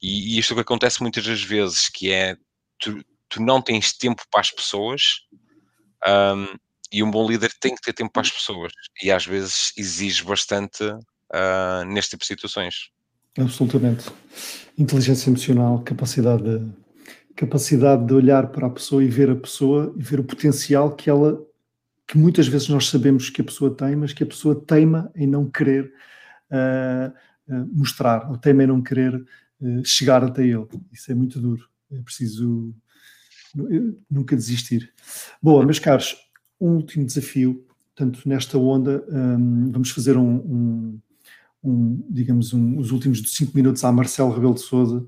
e, e isto é que acontece muitas das vezes, que é tu, tu não tens tempo para as pessoas um, e um bom líder tem que ter tempo para as pessoas e às vezes exige bastante uh, neste tipo de situações. Absolutamente. Inteligência emocional, capacidade de, capacidade de olhar para a pessoa e ver a pessoa e ver o potencial que ela, que muitas vezes nós sabemos que a pessoa tem, mas que a pessoa teima em não querer uh, uh, mostrar, ou teima em não querer uh, chegar até ele. Isso é muito duro. É preciso nunca desistir. Boa, meus caros, um último desafio. Portanto, nesta onda, um, vamos fazer um, um um, digamos, os últimos cinco minutos à Marcelo Rebelo de Souza,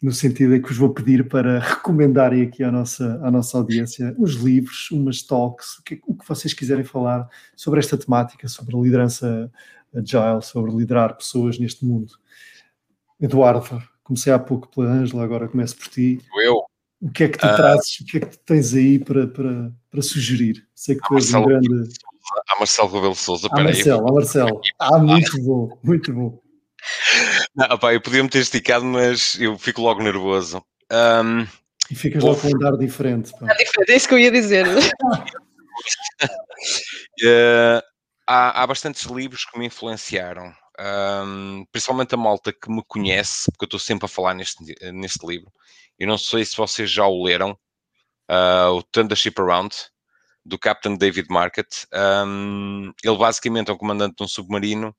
no sentido em que vos vou pedir para recomendarem aqui à nossa, à nossa audiência uns livros, umas talks, o que, o que vocês quiserem falar sobre esta temática, sobre a liderança agile, sobre liderar pessoas neste mundo. Eduardo, comecei há pouco pela Ângela, agora começo por ti. Eu. O que é que tu uh, trazes, o que é que tu tens aí para, para, para sugerir? Sei que tu és um grande a Marcelo Rebelo Souza. A Marcelo, a Marcelo. Ah, muito bom, muito bom. Não, opa, eu podia me ter esticado, mas eu fico logo nervoso. Um, e ficas logo com um dar diferente. Pá. diferente, é isso que eu ia dizer. uh, há, há bastantes livros que me influenciaram. Um, principalmente a malta que me conhece, porque eu estou sempre a falar neste, neste livro. Eu não sei se vocês já o leram, uh, o Turn the Ship Around do Captain David Market. Um, ele basicamente é um comandante de um submarino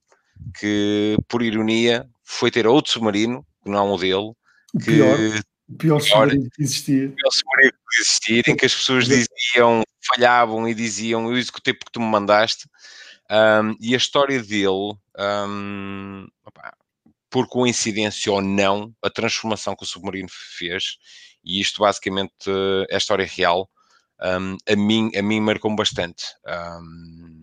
que, por ironia, foi ter outro submarino, que não é um dele, que pior, o pior submarino que existia. O pior submarino que existia, em que as pessoas diziam, falhavam e diziam, eu executei porque tu me mandaste. Um, e a história dele, um, opa, por coincidência ou não, a transformação que o submarino fez, e isto basicamente é a história real, um, a, mim, a mim marcou-me bastante. Um,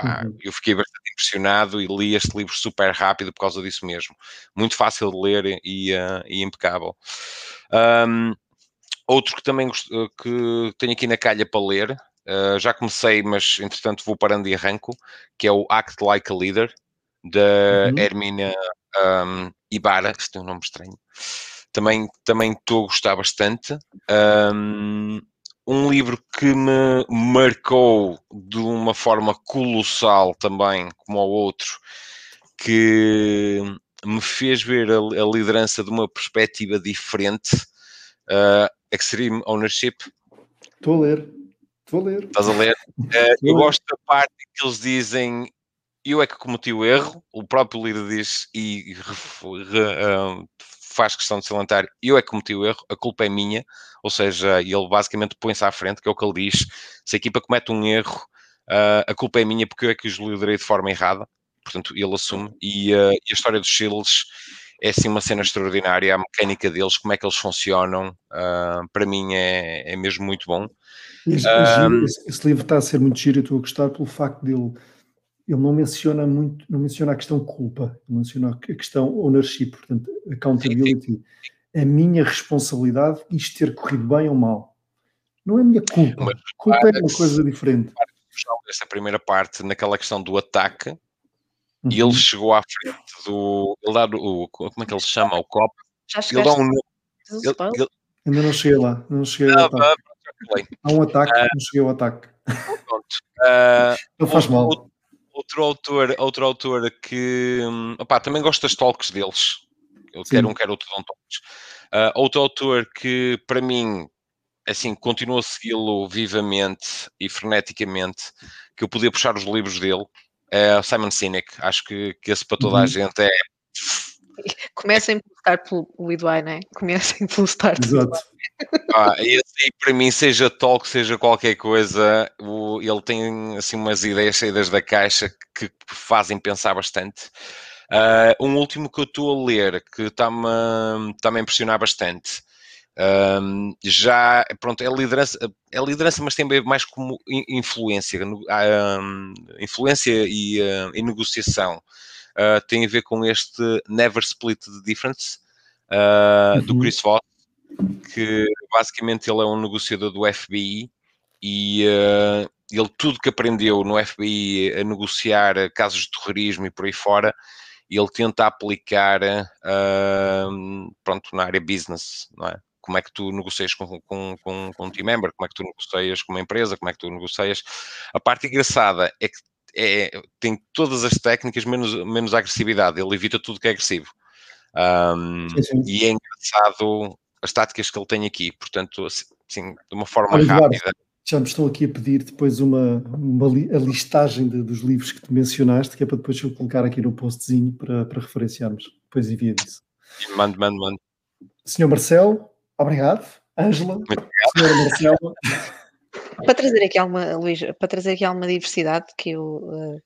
pá, uhum. Eu fiquei bastante impressionado e li este livro super rápido por causa disso mesmo. Muito fácil de ler e, uh, e impecável. Um, outro que também gost... que tenho aqui na calha para ler, uh, já comecei, mas entretanto vou parando e arranco, que é o Act Like a Leader, da uhum. Hermina um, Ibarra, isto é um nome estranho. Também estou a gostar bastante. Um, um livro que me marcou de uma forma colossal também, como ao outro, que me fez ver a, a liderança de uma perspectiva diferente, uh, Extreme Ownership. Estou a ler, estou a ler. Estás a ler? Uh, eu gosto da parte que eles dizem eu é que cometi o erro, o próprio líder diz e uh, faz questão de salientar, eu é que cometi o erro, a culpa é minha, ou seja, ele basicamente põe-se à frente, que é o que ele diz, se a equipa comete um erro, uh, a culpa é minha porque eu é que os liderei de forma errada, portanto ele assume, e, uh, e a história dos Shields é assim uma cena extraordinária, a mecânica deles, como é que eles funcionam, uh, para mim é, é mesmo muito bom. Esse, esse, esse, livro está a ser muito giro e estou a gostar pelo facto dele ele não menciona muito, não menciona a questão culpa, menciona a questão ownership, portanto, accountability. A minha responsabilidade isto ter corrido bem ou mal. Não é a minha culpa. Mas, culpa é uma coisa diferente. Essa primeira parte, naquela questão do ataque, uhum. e ele chegou à frente do. Ele dá o, como é que ele se chama? O copo. Já ele dá um. Ele, ele, Ainda não cheguei lá. Não cheguei ao ataque. Há um ataque, uh, não cheguei ao ataque. Pronto. Uh, não faz mal. O, Outro autor, outro autor que hum, opá, também gosto das talks deles. Eu quero um, quero outro, dão talks. Uh, outro autor que para mim assim, continuo a segui-lo vivamente e freneticamente, que eu podia puxar os livros dele, é o Simon Sinek. Acho que, que esse para toda uhum. a gente é. Comecem pelo start pelo Leadway, não é? Comecem pelo start. Exato. Ah, esse aí, para mim, seja talk, seja qualquer coisa, o, ele tem assim umas ideias saídas da caixa que fazem pensar bastante. Uh, um último que eu estou a ler que está-me tá a impressionar bastante. Um, já, pronto, é liderança, é liderança, mas tem mais como influência, um, influência e, uh, e negociação. Uh, tem a ver com este Never Split the Difference uh, uhum. do Chris Voss, que basicamente ele é um negociador do FBI e uh, ele tudo que aprendeu no FBI a negociar casos de terrorismo e por aí fora, ele tenta aplicar pronto, na área business, não é? Como é que tu negocias com, com, com, com um team member, como é que tu negocias com uma empresa, como é que tu negocias. A parte engraçada é que é, tem todas as técnicas menos, menos agressividade, ele evita tudo que é agressivo. Um, sim, sim. E é engraçado as táticas que ele tem aqui, portanto, assim, de uma forma Olha, rápida. Já me estou aqui a pedir depois uma, uma a listagem de, dos livros que tu mencionaste, que é para depois eu colocar aqui no postzinho para, para referenciarmos. Depois envia isso. Mande, mande, mande. Senhor Marcelo, obrigado. Ângela, senhora Marcelo. Para trazer aqui alguma, Luís, para trazer aqui alguma diversidade que eu uh,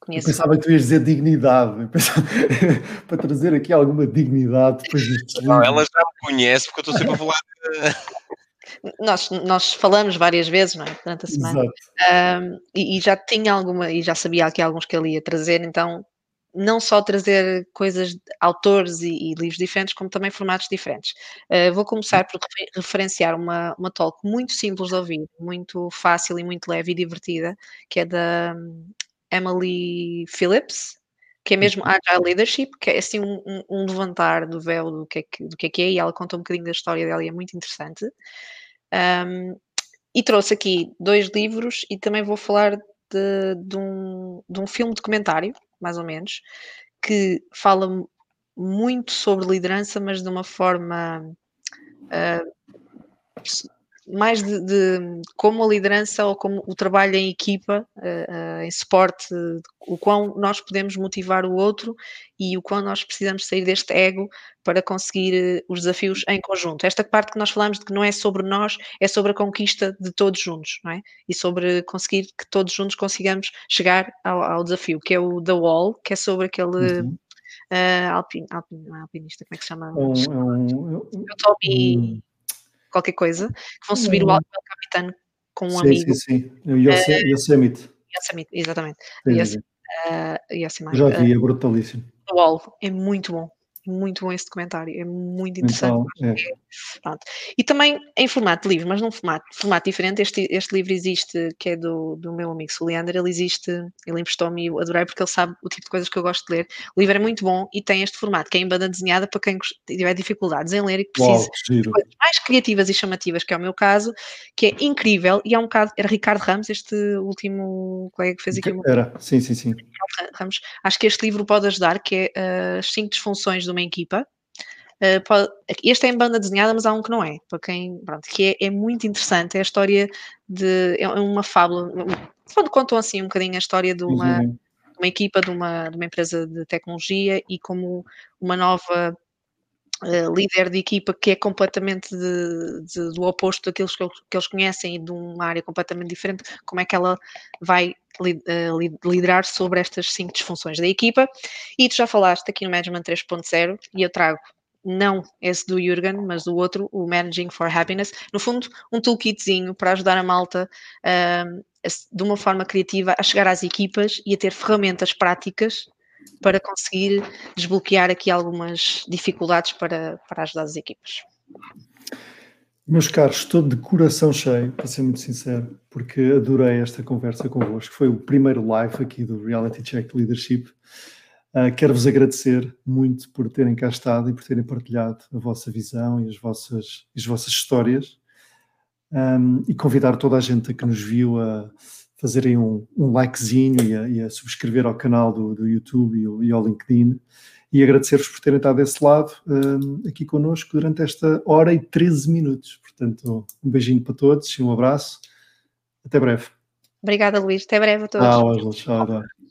conheço. Eu pensava que tu ias dizer dignidade. Pensava, para trazer aqui alguma dignidade depois disto. Não, ela já me conhece porque eu estou sempre a falar. nós, nós falamos várias vezes não é? durante a semana um, e, e, já tinha alguma e já sabia aqui alguns que ele ia trazer, então não só trazer coisas, autores e, e, livros diferentes, como também formatos diferentes. Uh, vou começar por referenciar uma, uma talk muito simples de ouvir, muito fácil e muito leve e divertida, que é da hum, Emily Phillips, que é mesmo uhum. Agile Leadership, que é assim um, um, um levantar do véu do que, é que, do que é que é, e ela conta um bocadinho da história dela e é muito interessante. Um, e trouxe aqui dois livros e também vou falar de, de, um, de um filme documentário, mais ou menos, que fala muito sobre liderança, mas de uma forma uh, mais de, de, como a liderança ou como o trabalho em equipa, uh, uh, em suporte, o quão nós podemos motivar o outro e o quão nós precisamos sair deste ego para conseguir uh, os desafios em conjunto. Esta parte que nós falamos de que não é sobre nós, é sobre a conquista de todos juntos, não é? E sobre conseguir que todos juntos consigamos chegar ao, ao desafio, que é o The Wall, que é sobre aquele. Uhum. Uh, alpin, alpin, é alpinista, como é que se chama? Um, um, um, o Tommy. Qualquer coisa, que vão subir o Alto hum. Capitano com um sim, amigo. Sim, sim, o Yosemite. Yosemite, exatamente. Yosemite, uh, Yosemite. Já vi, é brutalíssimo. O Wall é muito bom muito bom esse documentário, é muito interessante. Então, é. E também em formato de livro, mas num formato, formato diferente. Este, este livro existe, que é do, do meu amigo Soliander, ele existe, ele emprestou-me e eu adorei porque ele sabe o tipo de coisas que eu gosto de ler. O livro é muito bom e tem este formato, que é em banda desenhada para quem tiver dificuldades em ler e que precisa de coisas mais criativas e chamativas, que é o meu caso, que é incrível. E é um caso, era Ricardo Ramos, este último colega que fez aqui. Era, sim, sim, sim. Ramos. Acho que este livro pode ajudar, que é uh, as cinco disfunções do uma equipa. Pode, este é em banda desenhada, mas há um que não é, para quem, pronto, que é, é muito interessante, é a história de, é uma fábula, quando contam assim um bocadinho a história de uma, uhum. uma equipa, de uma, de uma empresa de tecnologia e como uma nova Uh, líder de equipa que é completamente de, de, do oposto daqueles que, que, eles conhecem e de uma área completamente diferente, como é que ela vai uh, liderar sobre estas cinco disfunções da equipa. E tu já falaste aqui no Management 3.0 e eu trago não esse do Jürgen, mas do outro, o Managing for Happiness. No fundo, um toolkitzinho para ajudar a malta uh, de uma forma criativa a chegar às equipas e a ter ferramentas práticas para conseguir desbloquear aqui algumas dificuldades para, para ajudar as equipas. Meus caros, estou de coração cheio, para ser muito sincero, porque adorei esta conversa convosco. Foi o primeiro live aqui do Reality Check Leadership. Uh, Quero-vos agradecer muito por terem cá estado e por terem partilhado a vossa visão e as vossas, as vossas histórias. Um, e convidar toda a gente que nos viu a fazerem um, um likezinho e a, e a, subscrever ao canal do, do YouTube e, e, ao LinkedIn. E agradecer-vos por terem estado desse lado um, aqui connosco durante esta hora e 13 minutos. Portanto, um beijinho para todos e um abraço. Até breve. Obrigada, Luís. Até breve a todos. Tchau, Tchau, tchau.